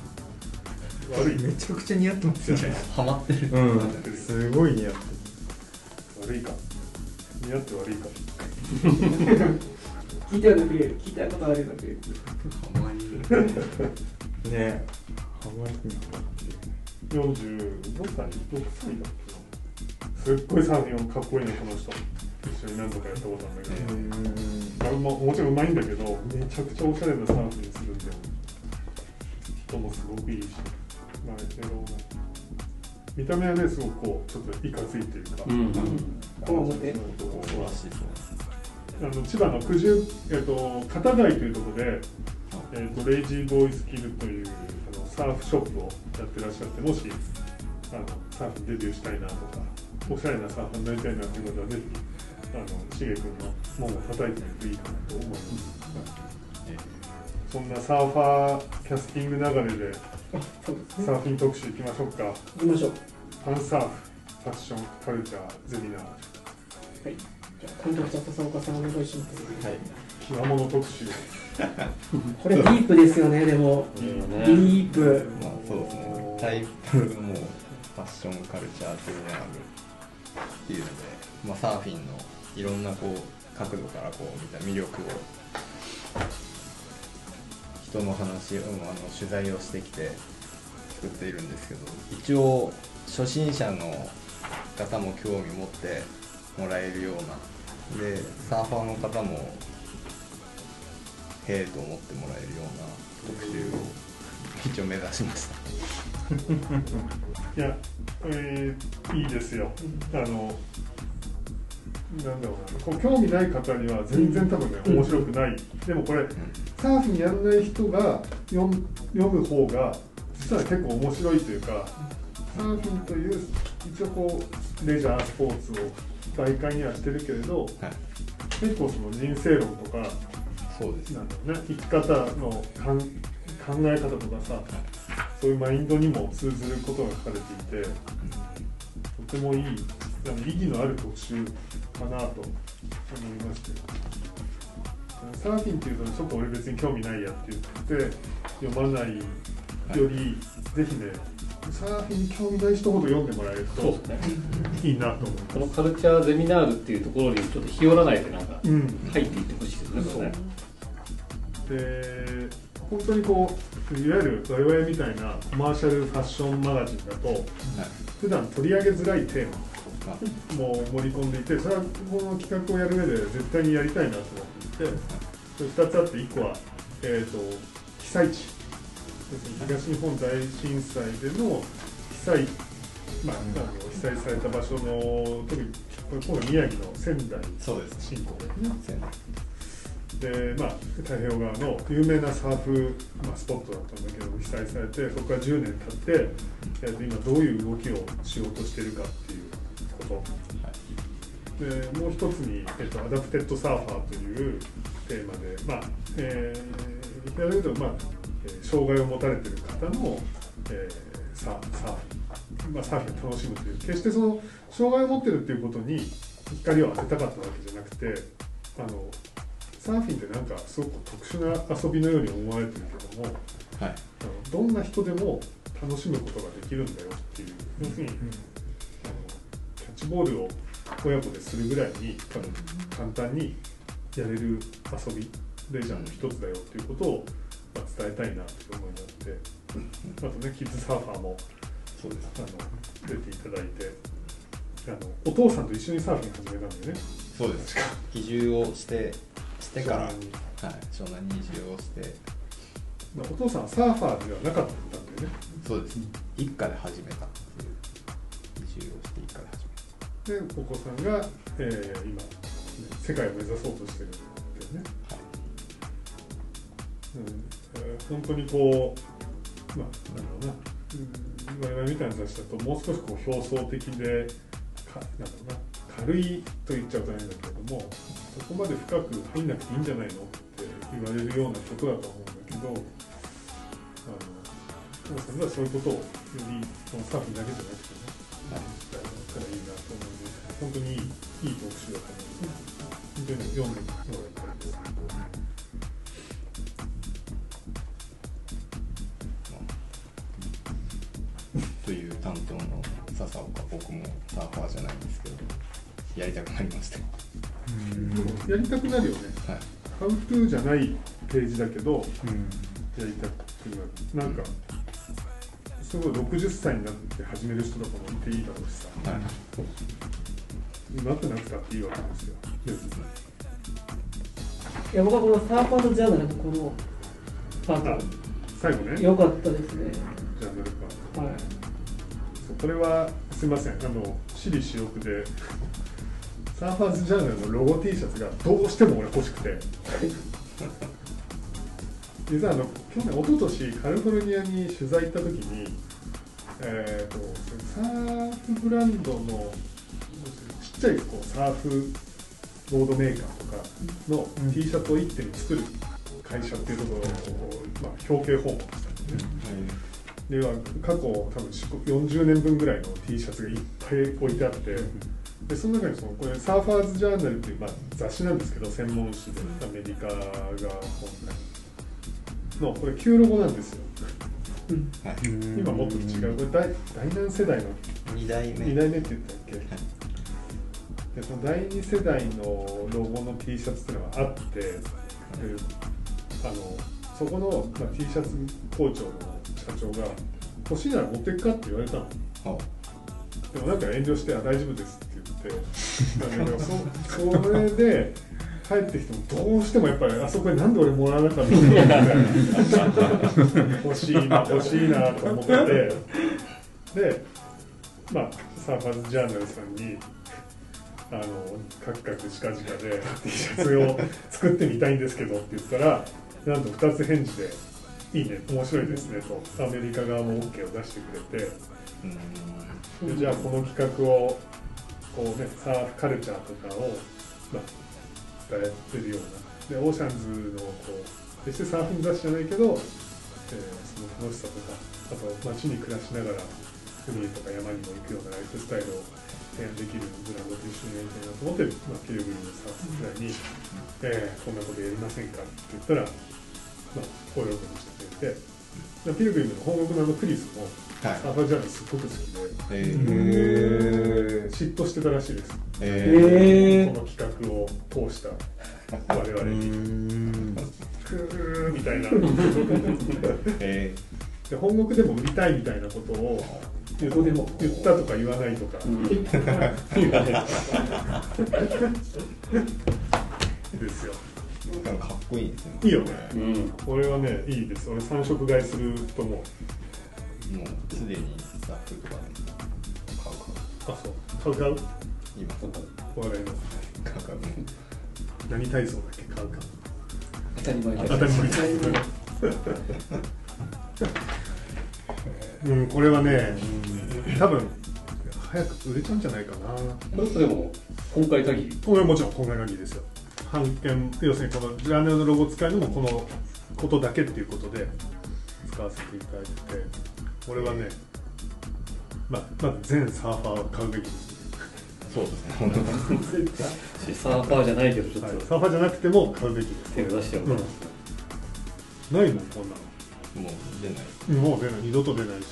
Speaker 3: 悪い
Speaker 5: めちゃくちゃ似合ってますよね。
Speaker 6: ハマってる。
Speaker 5: うん。すごい似合って
Speaker 3: 悪いか。似合って悪いか。
Speaker 2: 聞いたようなくれる聞いたことあるよう
Speaker 6: ハマり
Speaker 5: るね。ハマりにハマってる
Speaker 3: 45歳6歳だっけなすっごいサーフィンかっこいいのこの人一緒に何度かやったことあるんだけど、まあももちろんうまいんだけどめちゃくちゃおしゃれなサーフィンするんだよ人もすごくいいし、まあ、エロな見た目はねすごくこうちょっといかついっていうか、
Speaker 4: うん
Speaker 2: こう思って。
Speaker 6: そうらしい
Speaker 3: あの千葉の九十、えっと片貝というところで、えっと Lazy Boy Skill というあのサーフショップをやってらっしゃってもしあのサーフィンデビューしたいなとかおしゃれなサーファーになりたいなということはぜひあのしげ君の門を叩いてみるといいかなと思います、そんなサーファーキャスティング流れでサーフィン特集いきましょうか。
Speaker 2: 行きましょう。
Speaker 3: ファンサーフファッションカルチャーゼミナー。
Speaker 2: はい。じゃあ今度はじゃあ笹岡さんお願いします。
Speaker 6: はい。
Speaker 3: 極物特集。
Speaker 2: これディープですよねでも。
Speaker 4: いいよ
Speaker 2: デ
Speaker 4: ね
Speaker 2: ィープ。
Speaker 6: まあそうですね。タイプもファッションカルチャーセミナー部っていうので、まあ、サーフィンのいろんなこう角度からこう見た魅力をの話、うんあの取材をしてきて作っているんですけど一応初心者の方も興味持ってもらえるようなでサーファーの方もへえと思ってもらえるような特集を一応目指しました
Speaker 3: いや、えーいいですよ。あの、なんだろうな、こう興味ない方には全然多分ね、面白くない。でもこれ、サーフィンやらない人が読む読む方が、実は結構面白いというか、サーフィンという、一応こう、レジャースポーツを大会にはしてるけれど、
Speaker 6: はい。
Speaker 3: 結構その人生論とか、
Speaker 6: そうです。
Speaker 3: なんだろうね、生き方のかん考え方とかさ、そういうマインドにも通ずることが書かれていて、とてもいい、意義のある特集かなと思いまして、サーフィンっていうと、ちょっと俺別に興味ないやって言って、読まないより、ぜひねサーフィンに興味ない人ほど読んでもらえるといいなと思います。
Speaker 4: このカルチャーゼミナールっていうところにちょっと日和らないでなんか
Speaker 3: うん
Speaker 4: 入っていってほしいですねこれね。
Speaker 3: で本当にこういわゆる我々みたいなコマーシャルファッションマガジンだと普段取り上げづらいテーマ
Speaker 6: あ
Speaker 3: も盛り込んでいてそれはこの企画をやる上で絶対にやりたいなと思っていてそれ2つあって1個は、えー、と被災地。東日本大震災での被災、まあ、あの被災された場所の特にこれ今度宮城の仙台新港です。ね
Speaker 6: 仙台。
Speaker 3: でまあ、太平洋側の有名なサーフ、まあ、スポットだったんだけど被災されてそこから10年経って、えーと今どういう動きをしようとしてるかっていうこと。でもう一つに、えーと adapted surfer というテーマで、まあえー、いきなり言うと、まあえー障害を持たれてる方の、えーササーフィン、まあ、サーフィンを楽しむという決してその障害を持ってるっていうことに光を当てたかったわけじゃなくてあのサーフィンってなんかすごく特殊な遊びのように思われてるけども
Speaker 6: はい。
Speaker 3: あのどんな人でも楽しむことができるんだよっていう要するに、ッチボールを親子でするぐらいに多分簡単にやれる遊びレジャーの一つだよっていうことを、まあ、伝えたいなという思いがあってあとねキッズサーファーも
Speaker 6: そうです
Speaker 3: あの出ていただいてあのお父さんと一緒にサーフィン始めたんだよね。
Speaker 6: そうです。移住をしてしてから、はい。
Speaker 3: 湘南に、
Speaker 6: 湘南に移住をして。
Speaker 3: まあお父さんはサーファーではなかったんだよね。
Speaker 6: そうです。一家で始めたで
Speaker 3: お子さんが、えー今、ね世界を目指そうとしてるんだよね、
Speaker 6: たはい。
Speaker 3: うん。えー本当にこうまあなんだろうな、うん、我々みたいな雑誌だともう少しこう表層的でかなんだろうな。軽いと言っちゃうとあれだけれどもそこまで深く入んなくていいんじゃないのって言われるようなことだと思うんだけどあの王さんがそういうことをよりそのサーフィンだけじゃなくてね。
Speaker 6: はい
Speaker 3: 当にいいいい特集だと思うので本当に読んでもらいたいです。
Speaker 6: という担当の笹岡僕もサーファーじゃないんですけどやりたくなりました
Speaker 3: やりたくなるよね。
Speaker 6: はい
Speaker 3: ハウトゥーじゃないページだけど、やりたくなる。なんか、すごい60歳になって始める人とかもいていいだろうしさ、
Speaker 6: はい
Speaker 3: 上手くなくたっていいわけですよ。
Speaker 2: いや僕はこのサーファーとジャーナルのこのパ
Speaker 3: あ
Speaker 2: ー
Speaker 3: 最後ね、
Speaker 2: ト良かったですね。
Speaker 3: じゃあなるか。
Speaker 2: はい。
Speaker 3: そうこれはすみません、あの私利私欲で、サーファーズジャーナルのロゴ T シャツがどうしても俺欲しくて、実はあの去年、一昨年カリフォルニアに取材行った時に、えー、とサーフブランドのちっちゃいこうサーフボードメーカーとかの T シャツを一手に作る会社っていうところを、まあ、表敬訪問したんですね。では過去多分40年分ぐらいの T シャツがいっぱい置いてあってでその中にそのこれサーファーズジャーナルっていう、まあ、雑誌なん。ですけど専門誌でアメリカが本来のこれ旧ロゴなんですよ
Speaker 6: はい
Speaker 3: 今もっと違うこれ第第何世代の
Speaker 6: 2代目
Speaker 3: 2代目って言ったっけでその第2世代のロゴの T シャツっていうのがあってであのそこの、まあ、T シャツ工長の社長が欲しいなら持っていくかって言われたの。
Speaker 6: あ。
Speaker 3: でもなんか遠慮して「あ大丈夫です」って言って。だけどそそれで帰ってきてもどうしてもやっぱりあそこでなんで俺もらわなかったの 欲しいな欲しいなと思って。でまあサーファーズジャーナルさんにあのカクカクしかじかで T シャツを作ってみたいんですけどって言ったらなんと2つ返事で「いいね面白いですね」とアメリカ側も OK を出してくれて。
Speaker 6: うん
Speaker 3: でじゃあこの企画をこうねサーフカルチャーとかを、まあ、伝えてるようなでオーシャンズのこう決してサーフィン雑誌じゃないけど、えーその楽しさとかあと街に暮らしながら海とか山にも行くようなライフスタイルを提案できるブランドと一緒にやりたいなと思って、まあ、キルグリのサーフぐらいに、えーこんなことやりませんかって言ったら、まあ、お喜びしてくれてでピルグリムの本国のクリスも
Speaker 6: はい
Speaker 3: サーファージャーナルすっごく好きで
Speaker 6: へ
Speaker 3: 嫉妬してたらしいです
Speaker 6: え
Speaker 2: へ
Speaker 3: この企画を通した我々にクーみたいな
Speaker 6: え
Speaker 3: で本国でも売りたいみたいなことを
Speaker 2: でも
Speaker 3: 言ったとか言わないとか、ですよ。
Speaker 6: ー、なんかかっこいいですね。
Speaker 3: いいよね。
Speaker 4: うん。
Speaker 3: これはねいいです。俺3色買いすると思う。
Speaker 6: もうすでにスタッフとかで買うか
Speaker 3: あそう。買う買う。
Speaker 6: 今
Speaker 3: お笑いの
Speaker 6: 買う買う。
Speaker 3: 何体操だっけ買うか。
Speaker 4: 当たり前
Speaker 3: 当たり前 うんこれはね多分早く売れちゃうんじゃないかな。
Speaker 4: これとでも今回限り？
Speaker 3: これはもちろん今回限りですよ。版権要するにこのジャーナルのロゴ使えるのもこのことだけっていうことで使わせていただいててこれはねまあまず全サーファーは買うべき。です
Speaker 6: そうですね。本当に。
Speaker 4: サーファーじゃないけどちょっ
Speaker 3: はい、
Speaker 4: と
Speaker 3: サーファーじゃなくても買うべきです。
Speaker 4: 手を出しちゃうか
Speaker 3: うん。ないもんこんな
Speaker 6: もう出ない。
Speaker 3: のもう出ない二度と出ないし。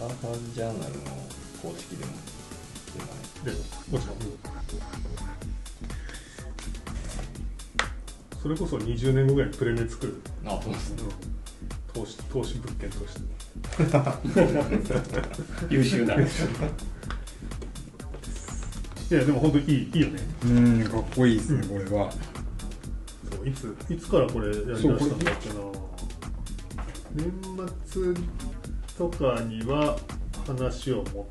Speaker 6: サーファージャーナルの公式でも出ない。
Speaker 3: でもちろん、それこそ20年後ぐらいにプレネ作る、
Speaker 6: あそうですね。
Speaker 3: 投資投資物件として。
Speaker 4: 優秀な
Speaker 3: いやでも本当にいいいいよね。
Speaker 5: うんかっこいいですねこれは。
Speaker 3: そういついつからこれやりだしたんだっけな年末とかには話を持っ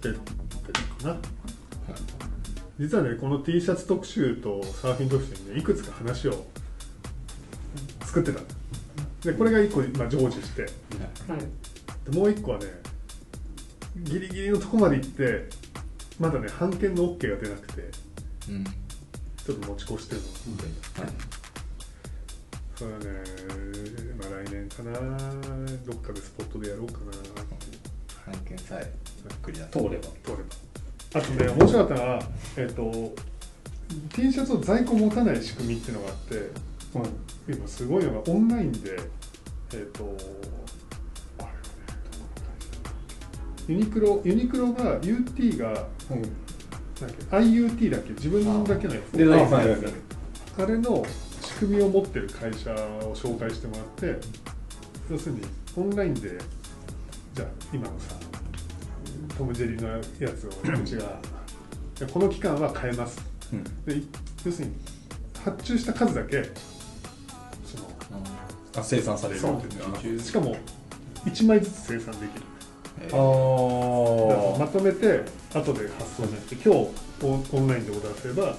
Speaker 3: てってたかな。実はねこの T シャツ特集とサーフィン特集にねいくつか話を作ってた。のでこれが1個、まあ、成就して。
Speaker 2: はい。
Speaker 3: でもう1個はねギリギリのとこまで行ってまだね版権の OK が出なくて
Speaker 6: うん。
Speaker 3: ちょっと持ち越してるの。
Speaker 6: はい。
Speaker 3: それはね、まあ、来年かなどっかでスポットでやろうかな
Speaker 6: 版権さえクリア
Speaker 4: 通れば。
Speaker 3: 通れば。あとね面白かったのはえっ、と T シャツを在庫持たない仕組みっていうのがあって、今すごいのがオンラインでえっ、とあれはねどこの会社だっけ？ユニクロユニクロが UT がなんだっけ？IUT だっけ？自分だけのやつ。ああれの仕組みを持ってる会社を紹介してもらって要するにオンラインでじゃあ今のさトム・ジェリーのやつをうちがでこの期間は買えます。で要するに発注した数だけその
Speaker 5: あ生産される。
Speaker 3: そう
Speaker 5: っていう
Speaker 3: しかも1枚ずつ生産できる。
Speaker 6: え
Speaker 3: だからま
Speaker 5: あ
Speaker 3: とめて後で発送じゃなくて今日オンラインでオーダーすれば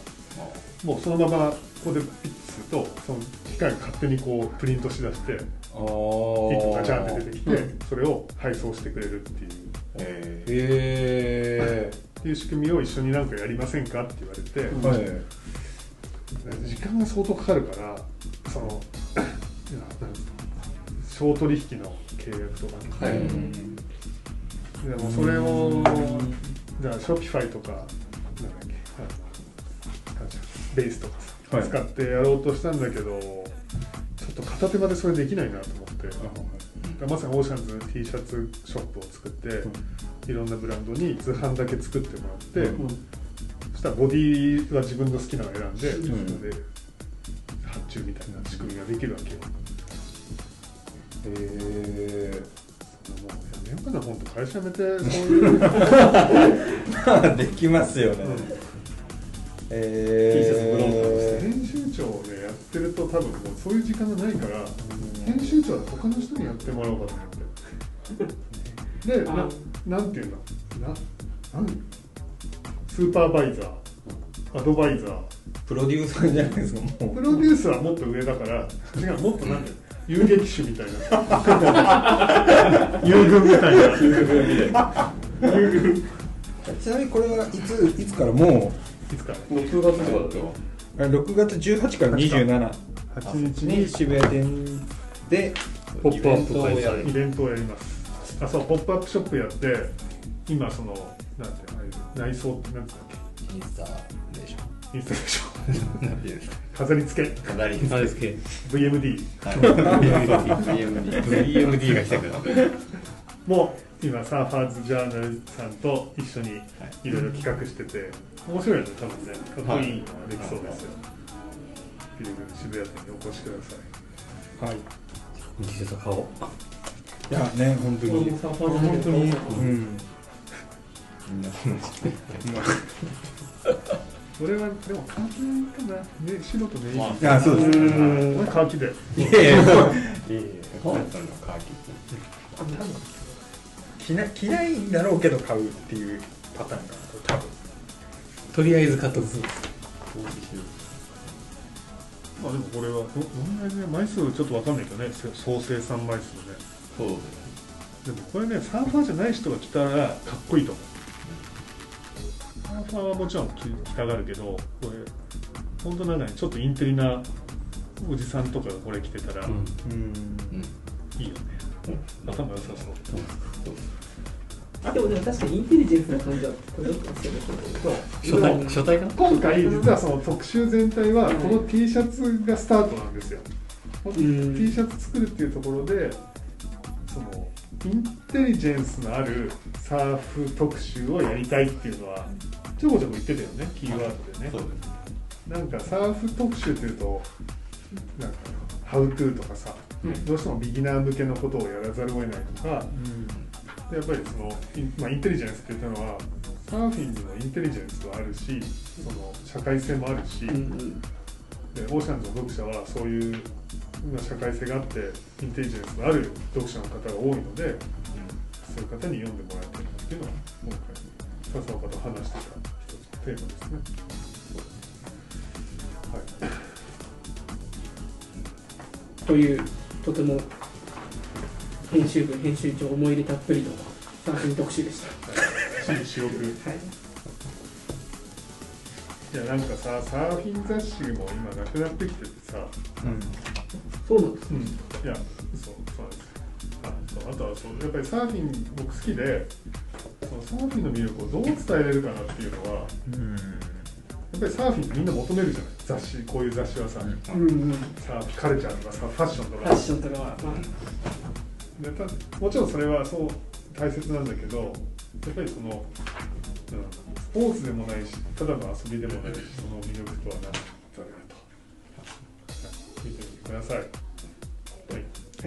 Speaker 3: もうそのままここでピッチするとその機械が勝手にこうプリントしだして
Speaker 5: あ
Speaker 3: 1個
Speaker 5: あ
Speaker 3: ガチャンって出てきてそれを配送してくれるっていう。
Speaker 6: え
Speaker 5: へ
Speaker 3: っていう仕組みを一緒になんかやりませんかって言われて、
Speaker 5: えはい
Speaker 3: 時間が相当かかるからそのいやなんつう。の小取引の契約とかね、
Speaker 4: はい
Speaker 3: でもそれをじゃあ Shopify とかなんだっけベースとかさ、
Speaker 5: はい。
Speaker 3: 使ってやろうとしたんだけどちょっと片手間でそれできないなと思って、まさにオーシャンズ T シャツショップを作って、いろんなブランドに図版だけ作ってもらって、
Speaker 5: うん。
Speaker 3: そしたらボディは自分の好きなのを選んで、
Speaker 5: ん。
Speaker 3: それで発注みたいな仕組みができるわけよ。
Speaker 5: へえ
Speaker 3: もうやめようかな本当会社辞めてそういう。
Speaker 5: できますよね、え
Speaker 4: T シャツブロンド
Speaker 5: ー
Speaker 3: 編集長をね。やってると多分もうそういう時間がないから、編集長は他の人にやってもらおうかと思って。でななんていうのな何？スーパーバイザーアドバイザー。
Speaker 5: プロデューサーじゃないですかもう。
Speaker 3: プロデュースはもっと上だから違うもっとなんていうの？遊撃手 みたいな。遊軍みたいな。遊軍
Speaker 5: ちなみにこれはいついつからも
Speaker 3: いつから
Speaker 4: ？6月とかだと
Speaker 5: うあ6月18から27
Speaker 3: 8日
Speaker 5: に。
Speaker 3: に
Speaker 5: 渋谷店で
Speaker 4: ポップアップ開催。
Speaker 3: イベントをやります。あそうポップアップショップやって今そのなんて内装ってなんつうんだっ
Speaker 6: インスタレーション
Speaker 3: けインスタレーション
Speaker 6: なんていうんですか？
Speaker 3: 飾り付け。
Speaker 6: 飾り
Speaker 4: あれですけ。
Speaker 3: VMD
Speaker 6: はい。VMD VMD が来てくれた
Speaker 3: も今サーファーズジャーナルさんと一緒にい。ろいろ企画してて面白いので多分ね。かっこいいのができそうですよ、ビルグ渋谷店にお越しください。
Speaker 5: はい。
Speaker 4: ツ買おう
Speaker 5: いやね本当に。
Speaker 2: 俺もサーファーじゃないけど。
Speaker 5: うん。
Speaker 6: みん。な楽しい
Speaker 3: 俺はでもカーキかな、ね、白とネイビー
Speaker 5: いやそうです
Speaker 2: うん
Speaker 3: 俺カーキで。
Speaker 5: いやいやいや
Speaker 6: いえいえカーキ
Speaker 5: 着な着ないんだろうけど買うっていうパターンかな多分。
Speaker 4: とりあえず買っとく
Speaker 3: あでもこれはどどんなにね枚数ちょっとわかんないけどね。せ総生産枚数ね
Speaker 6: そう
Speaker 3: でもこれねサーファーじゃない人が着たらかっこいいと思う。サーファーはもちろん着着たがるけどこれ本当なんかねちょっとインテリなおじさんとかがこれ着てたらい
Speaker 4: うん。
Speaker 5: うん。
Speaker 6: うん
Speaker 3: いよね、頭良さそう。
Speaker 2: あでもでも確かにインテリジェンスな感じはこれだったんですよね
Speaker 4: 初代初代かな？
Speaker 3: 今回実はその特集全体はこの T シャツがスタートなんですよ、
Speaker 2: ん。
Speaker 3: T シャツ作るっていうところでそのインテリジェンスのあるサーフ特集をやりたいっていうのはちょこちょこ言ってたよねキーワードでね。
Speaker 6: そうです。
Speaker 3: なんかサーフ特集っていうとなんかハウトゥーとかさ、
Speaker 2: うん
Speaker 3: どうしてもビギナー向けのことをやらざるを得ないとか、でやっぱりそのイン,、まあ、インテリジェンスって言ったのはサーフィンにもインテリジェンスはあるしその社会性もあるし、
Speaker 2: うんうん。
Speaker 3: でオーシャンズの読者はそういうまあ社会性があってインテリジェンスのある読者の方が多いので、そういう方に読んでもらいたいなっていうのが今回笹岡と話してた一つのテーマですね。はい。
Speaker 2: というとても編集部編集長思い入れたっぷりのサーフィン特集でした。
Speaker 3: 私利私欲い
Speaker 2: はい
Speaker 3: やなんかさサーフィン雑誌も今なくなってきててさ、
Speaker 2: そうなんです
Speaker 3: うん、いやそうそうなんです。よあそうあとはそうやっぱりサーフィン僕好きでそのサーフィンの魅力をどう伝えれるかなっていうのはやっぱりサーフィンみんな求めるじゃない雑誌こういう雑誌はさ、
Speaker 2: うんうん。フ
Speaker 3: サーフカルチャーとかさファッションとか。
Speaker 2: ァッションとかは、ま
Speaker 3: でたもちろんそれはそう大切なんだけどやっぱりその、うん、スポーツでもないしただの遊びでもないしその魅力とは何だろうと、はい。見てみてください。は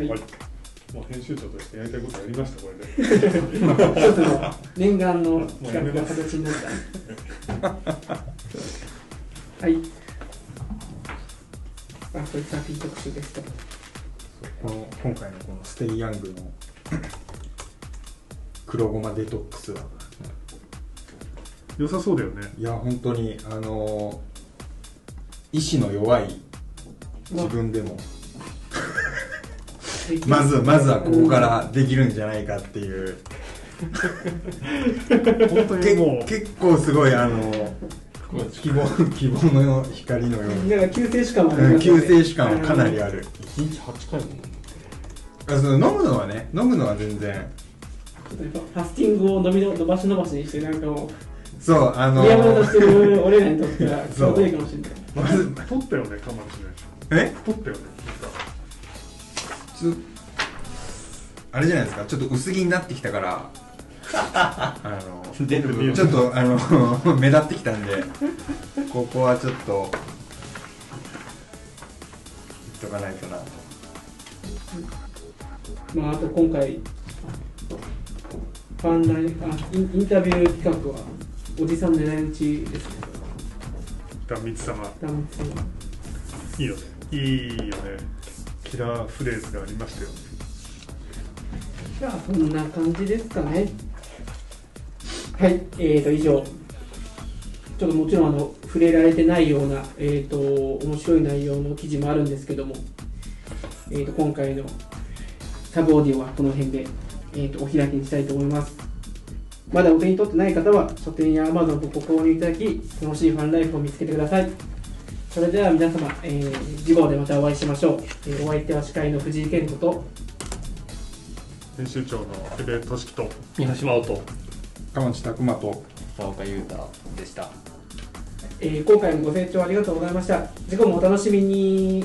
Speaker 3: い、
Speaker 2: はい。
Speaker 3: もう編集長としてやりたいことやりましたこれで。
Speaker 2: あ、一つの念願の企画が形になった。はいあこれサーフィン特集ですと
Speaker 5: この今回のこのステイヤングの 黒ごまデトックスは。
Speaker 3: 良さそうだよね。
Speaker 5: いや本当にあの意志の弱い自分でも。まずまずはここからできるんじゃないかっていう。
Speaker 3: 本当に
Speaker 5: け
Speaker 3: もう
Speaker 5: 結構すごいあの希望希望の光のように。
Speaker 2: なんか救世主感はあり
Speaker 5: うん
Speaker 2: ますよね。
Speaker 5: 救世主感はかなりある。
Speaker 6: 1日8回も。
Speaker 5: あその飲むのはね飲むのは全然。
Speaker 2: ちょっとやっぱファスティングを伸びの伸ばし伸ばしにしてなんかも
Speaker 5: そうあの
Speaker 2: う嫌物としてる俺らにとってはち
Speaker 5: そう
Speaker 2: ょうどいいかもしれない。
Speaker 5: まず
Speaker 3: 太ったよねかましね
Speaker 5: え
Speaker 3: 太ったよね。
Speaker 5: ちょあれじゃないですか？ちょっと薄着になってきたからあの
Speaker 6: 出る部分。
Speaker 5: ちょっとあの 目立ってきたんでここはちょっと言っとかないとなと。
Speaker 2: まあ、あと今回ファンラインあインインタビュー企画はおじさん狙い撃ちですね
Speaker 3: 断蜜様。
Speaker 2: ダンス
Speaker 3: いいよね。いいよね。キラーフレーズがありましたよ。ね
Speaker 2: じゃあそんな感じですかねはいえーと以上。ちょっともちろんあの触れられてないような、えー、と面白い内容の記事もあるんですけども、えー、と今回のサブオーディオはこの辺で、えー、とお開きにしたいと思います。まだお手に取ってない方は書店や Amazon をご購入いただき楽しいファンライフを見つけてください。それでは皆様、えー次号でまたお会いしましょう、えーお相手は司会の藤井健吾と
Speaker 3: 編集長の江部俊樹と
Speaker 4: 三橋真
Speaker 5: 川内拓磨と
Speaker 6: 岡優太でした。
Speaker 2: えー今回もご清聴ありがとうございました。次回もお楽しみに。